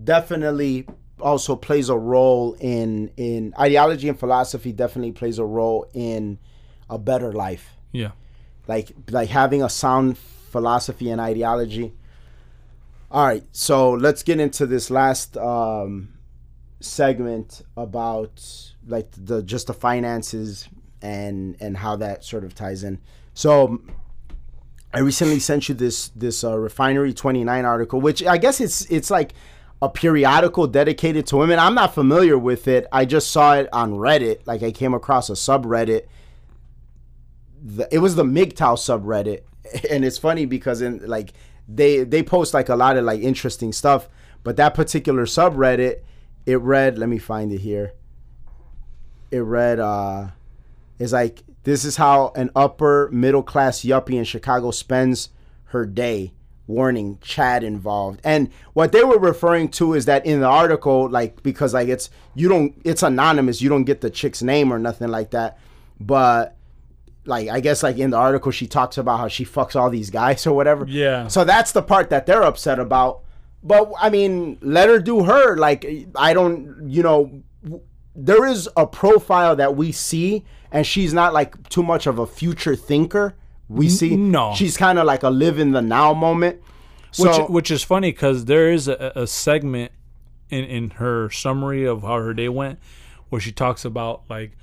definitely also plays a role in in ideology and philosophy definitely plays a role in a better life. Yeah. like like having a sound philosophy and ideology. All right, so let's get into this last um, segment about like the just the finances and and how that sort of ties in. So I recently sent you this this uh, Refinery29 article, which I guess it's it's like a periodical dedicated to women. I'm not familiar with it. I just saw it on Reddit. Like I came across a subreddit the, it was the MGTOW subreddit, and it's funny because in like they they post like a lot of like interesting stuff, but that particular subreddit, it read. Let me find it here. It read, uh, it's like this is how an upper middle class yuppie in Chicago spends her day. Warning, Chad involved. And what they were referring to is that in the article, like because like it's you don't it's anonymous, you don't get the chick's name or nothing like that. But like I guess like in the article she talks about how she fucks all these guys or whatever. Yeah. So that's the part that they're upset about. But I mean, let her do her. Like I don't, you know, there is a profile that we see, and she's not like too much of a future thinker. We see, no. she's kind of like a live in the now moment. Which So which is funny because there is a, a segment in in her summary of how her day went where she talks about like,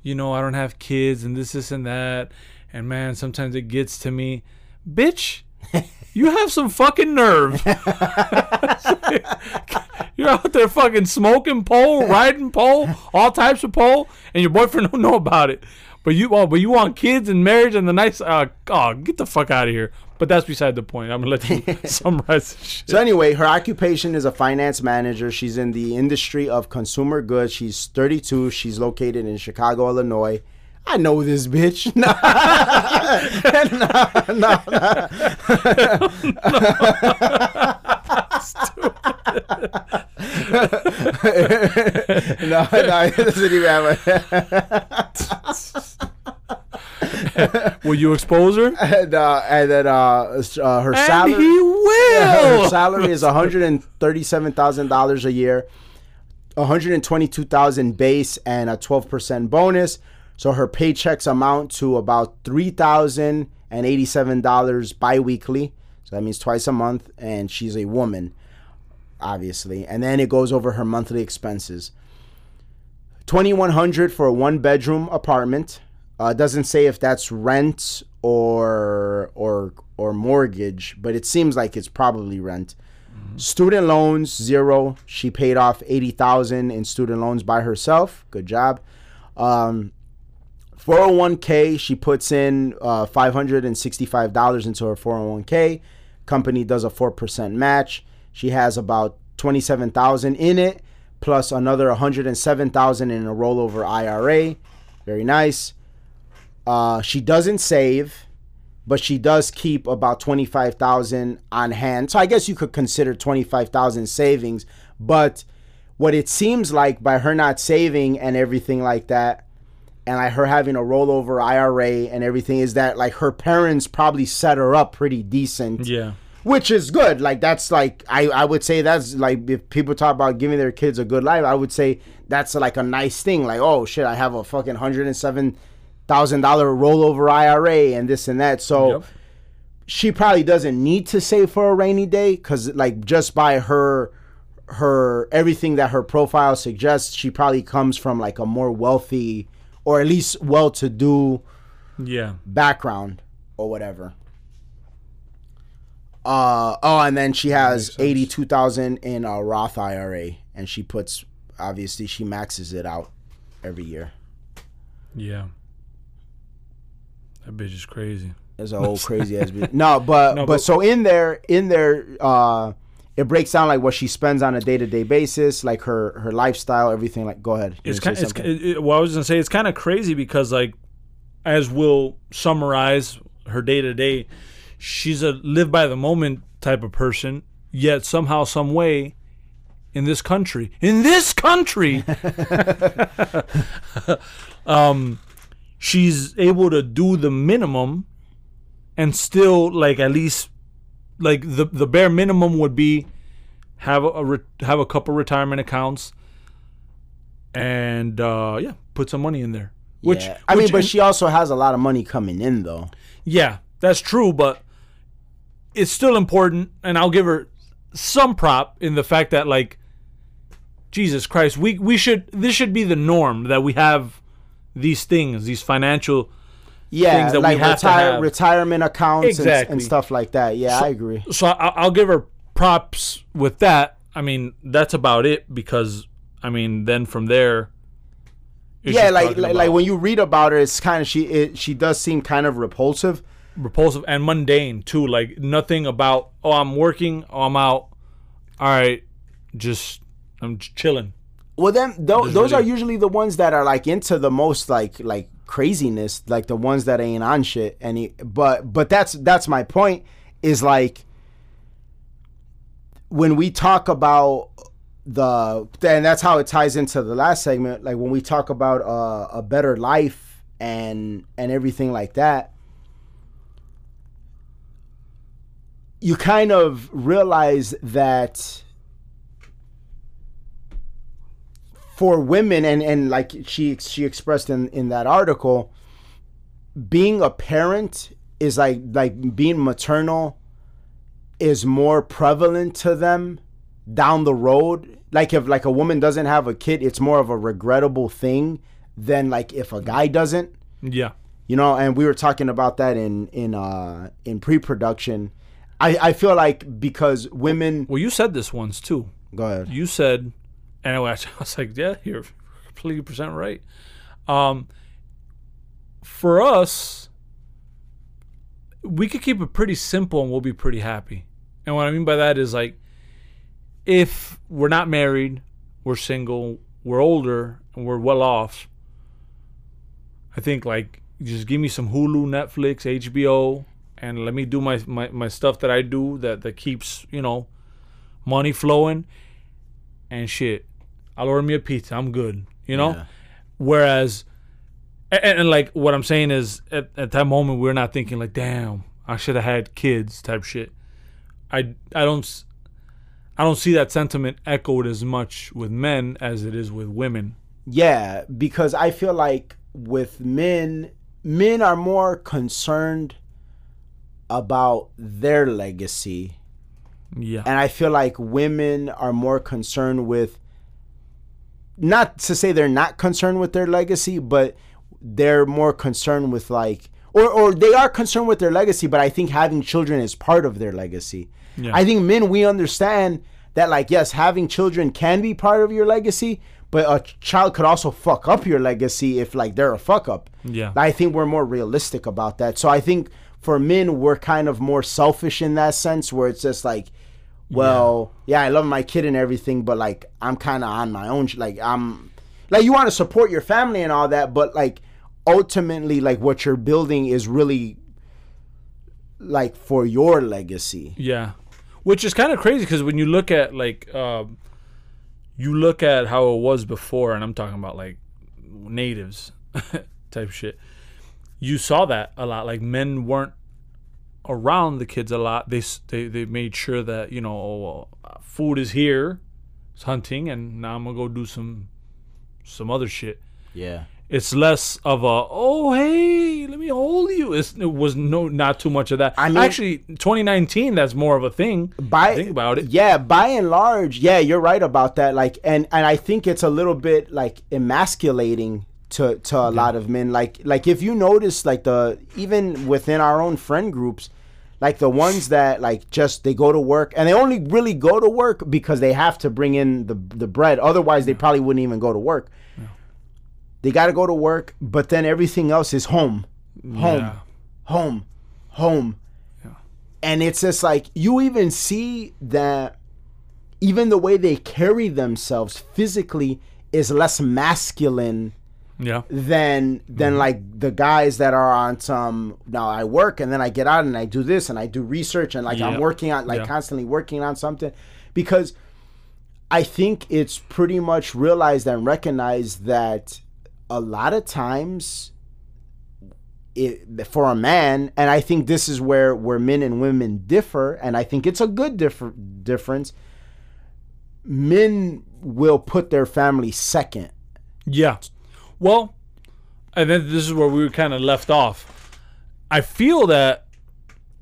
you know, I don't have kids and this this and that, and man, sometimes it gets to me, bitch. You have some fucking nerve. You're out there fucking smoking pole, riding pole, all types of pole, and your boyfriend don't know about it. But you, oh, but you want kids and marriage and the nice. Uh, oh, get the fuck out of here. But that's beside the point. I'm gonna let you summarize. So anyway, her occupation is a finance manager. She's in the industry of consumer goods. She's 32. She's located in Chicago, Illinois. I know this bitch. No, no, no, it doesn't even have Will you expose her? And, uh, and then uh, uh, her And salary. he will. her salary is one hundred and thirty-seven thousand dollars a year, one hundred and twenty-two thousand base, and a twelve percent bonus. So her paychecks amount to about three thousand and eighty-seven dollars biweekly. So that means twice a month, and she's a woman, obviously. And then it goes over her monthly expenses. Twenty-one hundred for a one-bedroom apartment. Uh, doesn't say if that's rent or or or mortgage, but it seems like it's probably rent. Student loans zero. She paid off eighty thousand in student loans by herself. Good job. Um, 401k. She puts in uh, five hundred and sixty-five dollars into her 401k. Company does a four percent match. She has about twenty-seven thousand in it, plus another 107,000 in a rollover IRA. Very nice. Uh, she doesn't save, but she does keep about 25,000 on hand. So I guess you could consider 25,000 savings, but what it seems like by her not saving and everything like that and like her having a rollover IRA and everything is that like her parents probably set her up pretty decent Yeah. which is good. Like that's like I I would say that's like if people talk about giving their kids a good life, I would say that's like a nice thing. Like oh shit, I have a fucking hundred and seven thousand dollar rollover IRA and this and that. So Yep. she probably doesn't need to save for a rainy day because like just by her her everything that her profile suggests, she probably comes from like a more wealthy or at least well-to-do Yeah. background or whatever. Uh oh, and then she has sense. eighty two thousand in a Roth IRA, and she puts obviously she maxes it out every year. Yeah. That bitch is crazy. It's a whole crazy ass. bit. No, but, No, but but- so in there in there, uh, it breaks down like what she spends on a day to day basis, like her her lifestyle, everything. Like, go ahead. It's kind. It's it, it- well, I was gonna say it's kind of crazy because like, as we'll summarize her day to day, she's a live by the moment type of person. Yet somehow, some way, in this country, in this country, um, she's able to do the minimum, and still like at least like the the bare minimum would be have a, re- have a couple retirement accounts and uh yeah put some money in there which Yeah. I mean, which- but she also has a lot of money coming in though. yeah that's true but it's still important and i'll give her some prop in the fact that like jesus christ we we should this should be the norm that we have these things these financial Yeah, that we like have to have. retirement accounts and- and, stuff like that. Yeah, I agree. so I, I'll give her props with that. I mean, that's about it because I mean, then from there, yeah, like like, like when you read about her, it's kind of she it, she does seem kind of repulsive. repulsive and mundane too. Like nothing about oh, I'm working, oh, I'm out. All right, just I'm chilling. Well, then There's those are usually the ones that are like into the most like like craziness, like the ones that ain't on shit. He, but but that's that's my point. Is like when we talk about the and that's how it ties into the last segment. Like when we talk about uh, a better life and and everything like that. You kind of realize that for women and and like she she expressed in in that article being a parent is like like being maternal is more prevalent to them down the road. Like if like a woman doesn't have a kid it's more of a regrettable thing than like if a guy doesn't. Yeah, you know and we were talking about that in in uh in pre-production. I i feel like because women well, you said this once too. go ahead. You said, and I was, I was like, yeah, you're completely percent right. Um, for us, we could keep it pretty simple and we'll be pretty happy. And what I mean by that is like, if we're not married, we're single, we're older, and we're well off. I think like just give me some Hulu, Netflix, HBO, and let me do my, my, my stuff that I do that, that keeps, you know, money flowing and shit. I'll order me a pizza. I'm good. You know? Yeah. Whereas and, and like what I'm saying is at, at that moment we're not thinking like, damn, I should have had kids type shit. I I don't s- I don't see that sentiment echoed as much with men as it is with women. Yeah, because I feel like with men, men are more concerned about their legacy. Yeah. And I feel like women are more concerned with, not to say they're not concerned with their legacy, but they're more concerned with like, or, or they are concerned with their legacy, but I think having children is part of their legacy. Yeah. I think men, we understand that, like, yes, having children can be part of your legacy, but a child could also fuck up your legacy if, like, they're a fuck up. Yeah. I think we're more realistic about that. So I think for men, we're kind of more selfish in that sense, where it's just like, well, yeah. I love my kid and everything, but like I'm kind of on my own. Like I'm, like you want to support your family and all that, but like ultimately, like what you're building is really like for your legacy. Yeah, which is kind of crazy because when you look at like, um, you look at how it was before, and I'm talking about like natives type shit. You saw that a lot. Like men weren't around the kids a lot. They they they made sure that you know, oh, well, food is here, it's hunting, and now I'm gonna go do some some other shit. Yeah. It's less of a oh hey let me hold you. It's, it was no not too much of that. I mean- actually 2019 that's more of a thing. by think about it. Yeah, by and large, yeah, you're right about that. Like, and and I think it's a little bit like emasculating to to a lot of men. Like, like if you notice, like the even within our own friend groups, like the ones that like just they go to work and they only really go to work because they have to bring in the the bread. Otherwise, they probably wouldn't even go to work. They got to go to work, but then everything else is home, home, Yeah. home, home. And it's just like you even see that even the way they carry themselves physically is less masculine Yeah. than than mm-hmm. like the guys that are on some now I work and then I get out and I do this and I do research and like I'm working on like Yeah. constantly working on something because I think it's pretty much realized and recognized that a lot of times it, for a man and I think this is where where men and women differ and I think it's a good differ, difference men will put their family second Yeah. Well, and then this is where we were kind of left off. I feel that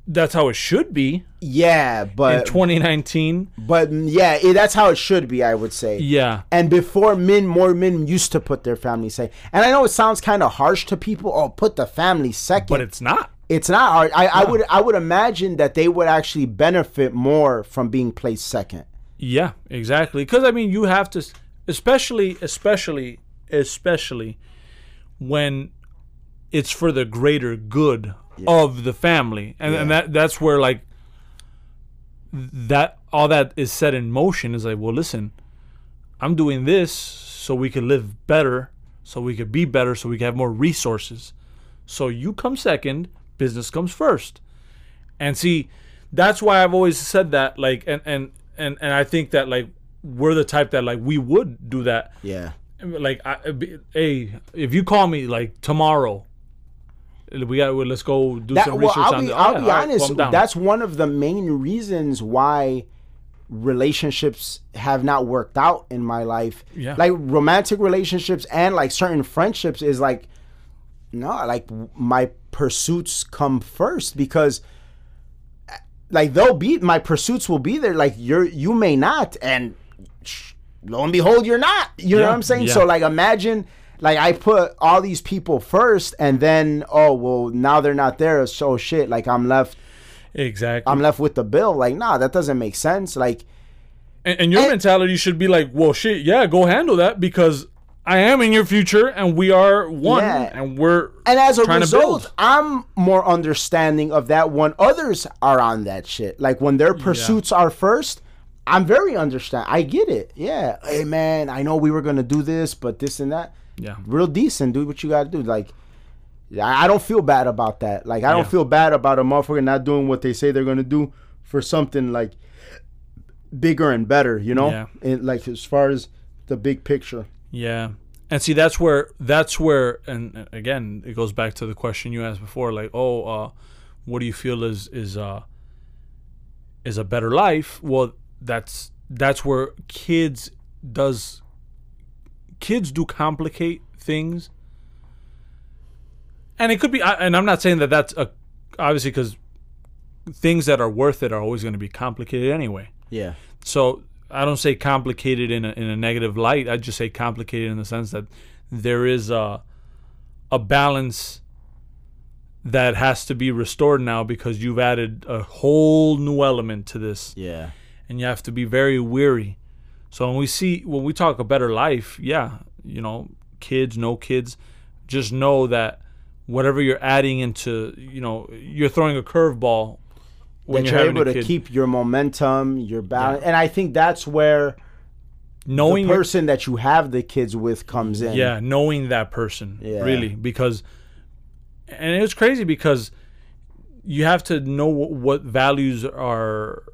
that's how it should be yeah but in 2019. But mm, yeah, it, that's how it should be, I would say. Yeah. And before men, more men used to put their family second. And I know it sounds kind of harsh to people. Oh, put the family second. But it's not. it's not hard. I, I would I would imagine that they would actually benefit more from being placed second. Yeah, exactly. Because I mean, you have to, especially, especially, especially when it's for the greater good of the family, and, and that that's where like that all that is set in motion is like, well, listen, I'm doing this so we can live better, so we could be better, so we can have more resources. So you come second, business comes first. And see, that's why I've always said that, like, and and and and I think that like we're the type that like we would do that. Yeah. Like, I, uh, be- hey, if you call me like tomorrow, we got well, let's go do That, some well, research I'll on be, the. I'll yeah, be all right, well, honest. That's one of the main reasons why relationships have not worked out in my life. Yeah. Like romantic relationships and like certain friendships is like, no, like my pursuits come first because like they'll be my pursuits will be there like you're you may not and sh- lo and behold you're not. You know what i'm saying? Yeah. so like imagine like i put all these people first and then oh well now they're not there so shit like i'm left exactly. i'm left with the bill. Like nah that doesn't make sense. Like and, and your and- mentality should be like, well, shit, yeah, go handle that because I am in your future and we are one Yeah. and we're and as a result i'm more understanding of that when others are on that shit. Like when their pursuits are first i'm very understand i get it yeah hey man i know we were gonna do this but this and that Yeah. real decent do what you gotta do like I don't feel bad about that. Like I don't Yeah. feel bad about a motherfucker not doing what they say they're gonna do for something like bigger and better. You know, Yeah. And, like as far as the big picture. Yeah. And see that's where that's where and uh, again it goes back to the question you asked before like oh uh what do you feel is is uh is a better life well that's that's where kids does kids do complicate things and it could be and I'm not saying that that's a obviously cuz things that are worth it are always going to be complicated anyway Yeah. so I don't say complicated in a, in a negative light. I just say complicated in the sense that there is a a balance that has to be restored now because you've added a whole new element to this, Yeah. And you have to be very weary. So when we see when we talk a better life, yeah, you know, kids, no kids, just know that whatever you're adding into, you know, you're throwing a curveball when that you're, you're able to keep your momentum, your balance, and I think that's where knowing the person that you have the kids with comes in. Yeah, knowing that person Yeah. really because, and it was crazy because you have to know what, what values are.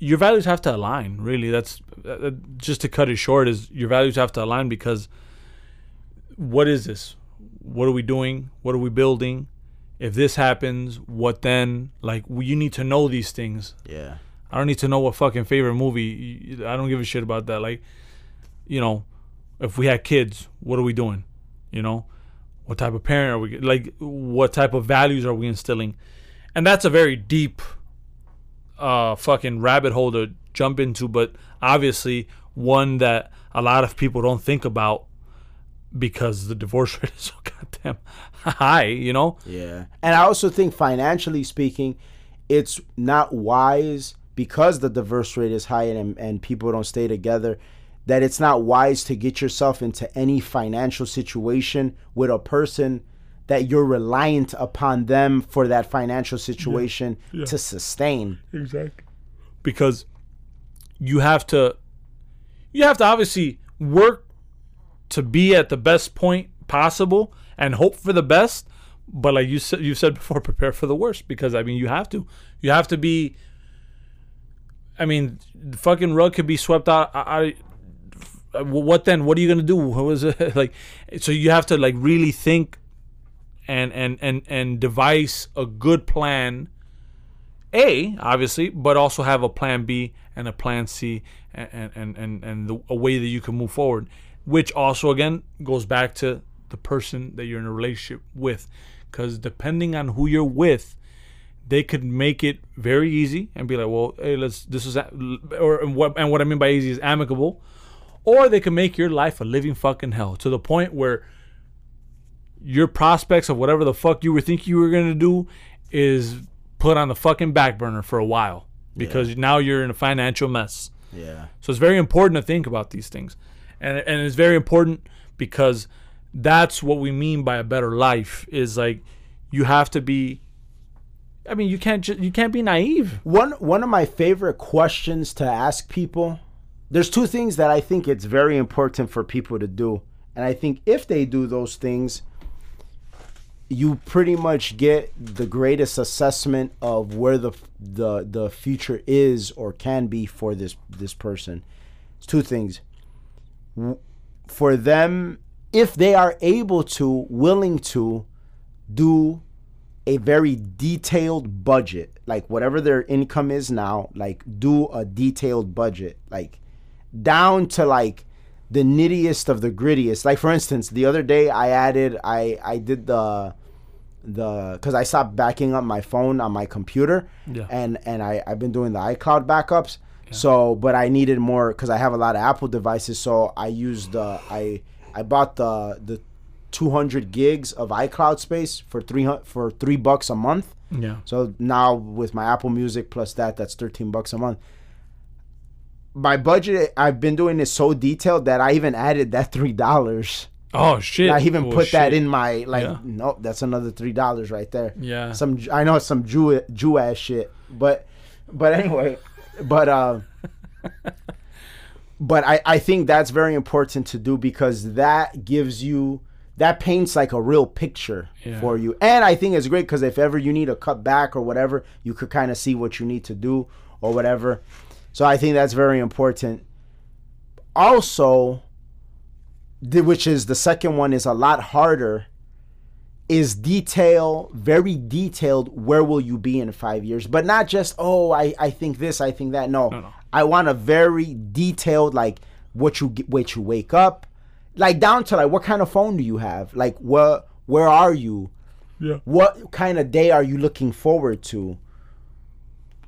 Your values have to align. Really, that's uh, just to cut it short. Is your values have to align because what is this? What are we doing? What are we building? If this happens, what then? Like you need to know these things. yeah, I don't need to know what fucking favorite movie. I don't give a shit about that. Like, you know, if we had kids, what are we doing? You know, what type of parent are we? Like, what type of values are we instilling? And that's a very deep, uh, fucking rabbit hole to jump into, but obviously one that a lot of people don't think about because the divorce rate is so goddamn high. You know? yeah. And I also think financially speaking, it's not wise because the divorce rate is high and and people don't stay together. That it's not wise to get yourself into any financial situation with a person that you're reliant upon them for that financial situation to sustain. Exactly. Because you have to you have to obviously work to be at the best point possible and hope for the best. But like you said you said before, prepare for the worst because I mean you have to. You have to be I mean, the fucking rug could be swept out. I, I, uh, what then? What are you gonna do? What was it like? So you have to like really think and and and and devise a good plan a obviously but also have a plan b and a plan c and and and, and the, a way that you can move forward which also again goes back to the person that you're in a relationship with. Because depending on who you're with they could make it very easy and be like well hey let's this is or and what and what i mean by easy is amicable or they can make your life a living fucking hell to the point where your prospects of whatever the fuck you were thinking you were gonna do is put on the fucking back burner for a while because now you're in a financial mess. Yeah. So it's very important to think about these things, and and it's very important because that's what we mean by a better life is like you have to be. I mean, you can't ju- you can't be naive. One one of my favorite questions to ask people. There's two things that I think it's very important for people to do, and I think if they do those things, you pretty much get the greatest assessment of where the the the future is or can be for this this person. It's two things. For them, if they are able to, willing to, do a very detailed budget like whatever their income is now like do a detailed budget like down to like the nittiest of the grittiest like for instance the other day i added i i did the the because i stopped backing up my phone on my computer Yeah. and and i i've been doing the icloud backups so but i needed more because i have a lot of apple devices so i used the i i bought the the 200 gigs of iCloud space for 300 for 3 bucks a month. Yeah. So now with my Apple Music plus that that's 13 bucks a month. My budget I've been doing this so detailed that I even added that $3. Oh shit. I even Oh, put that in my like Yeah. nope, that's another $3 right there. Yeah. Some I know it's some Jew Jew ass shit, but but anyway, but uh but I, I think that's very important to do because that gives you that paints like a real picture Yeah. for you and i think it's great because if ever you need a cut back or whatever you could kind of see what you need to do or whatever so i think that's very important also which is the second one is a lot harder is detail very detailed where will you be in five years? But not just oh i, I think this i think that. No, no. i want a very detailed like what you get what you wake up like down to like what kind of phone do you have? Like what where are you? Yeah. what kind of day are you looking forward to?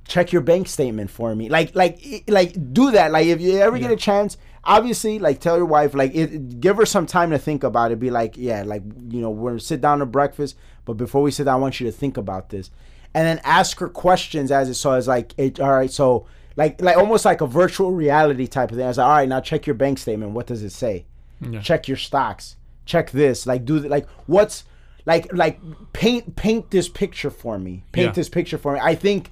Check your bank statement for me. Like like like do that. Like if you ever get a chance obviously like tell your wife like it, give her some time to think about it. Be like yeah like you know we're gonna sit down to breakfast but before we sit down i want you to think about this. And then ask her questions as it so it's like it, all right so like like almost like a virtual reality type of thing. I was like all right now check your bank statement. What does it say? Check your stocks. Check this. Like do th- like what's like like paint paint this picture for me. Paint Yeah. this picture for me. I think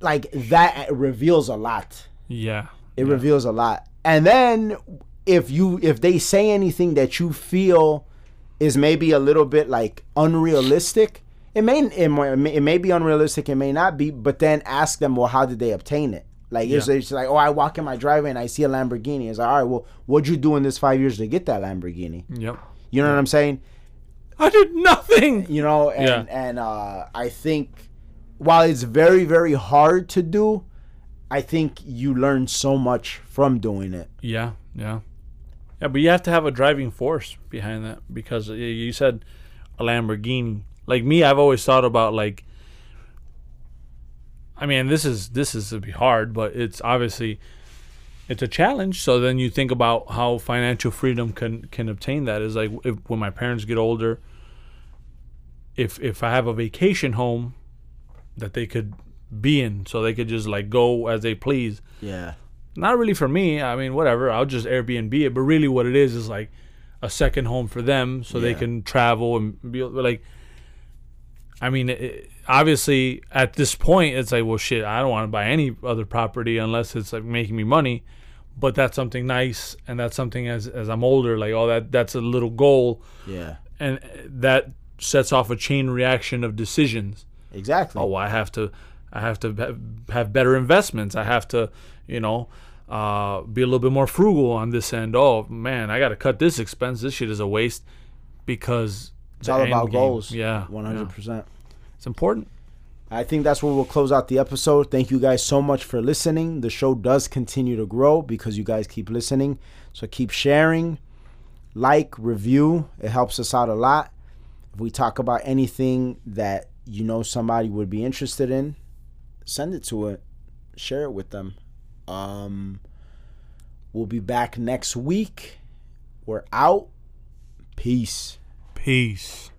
like that reveals a lot. Yeah. It reveals a lot. And then if you if they say anything that you feel is maybe a little bit like unrealistic, it may it may, it may be unrealistic, it may not be, but then ask them, well, how did they obtain it? Like it's, Yeah. it's like, oh, I walk in my driveway and I see a Lamborghini. It's like, all right, well, what'd you do in this five years to get that Lamborghini? Yep. You know what I'm saying? I did nothing. you know and Yeah. and uh i think while it's very very hard to do i think you learn so much from doing it Yeah, yeah, yeah. But you have to have a driving force behind that because you said a Lamborghini. Like me, I've always thought about like. I mean, this is this is to be hard, but it's obviously it's a challenge. So then you think about how financial freedom can can obtain that. Is like if, when my parents get older. If if I have a vacation home that they could be in, so they could just like go as they please yeah not really for me. I mean, whatever. I'll just Airbnb it. But really, what it is is like a second home for them, so they can travel and be like. I mean, it, obviously, at this point, it's like, well, shit. I don't want to buy any other property unless it's like making me money. But that's something nice, and that's something as as I'm older, like, oh, that that's a little goal, yeah and that sets off a chain reaction of decisions exactly oh i have to i have to have, better investments i have to you know uh, be a little bit more frugal on this end oh man i gotta cut this expense this shit is a waste because it's all about goals yeah 100% it's important I think that's where we'll close out the episode. Thank you guys so much for listening. The show does continue to grow because you guys keep listening. So keep sharing, like, review. It helps us out a lot. If we talk about anything that you know somebody would be interested in, send it to it. Share it with them. Um we'll be back next week. We're out. Peace. peace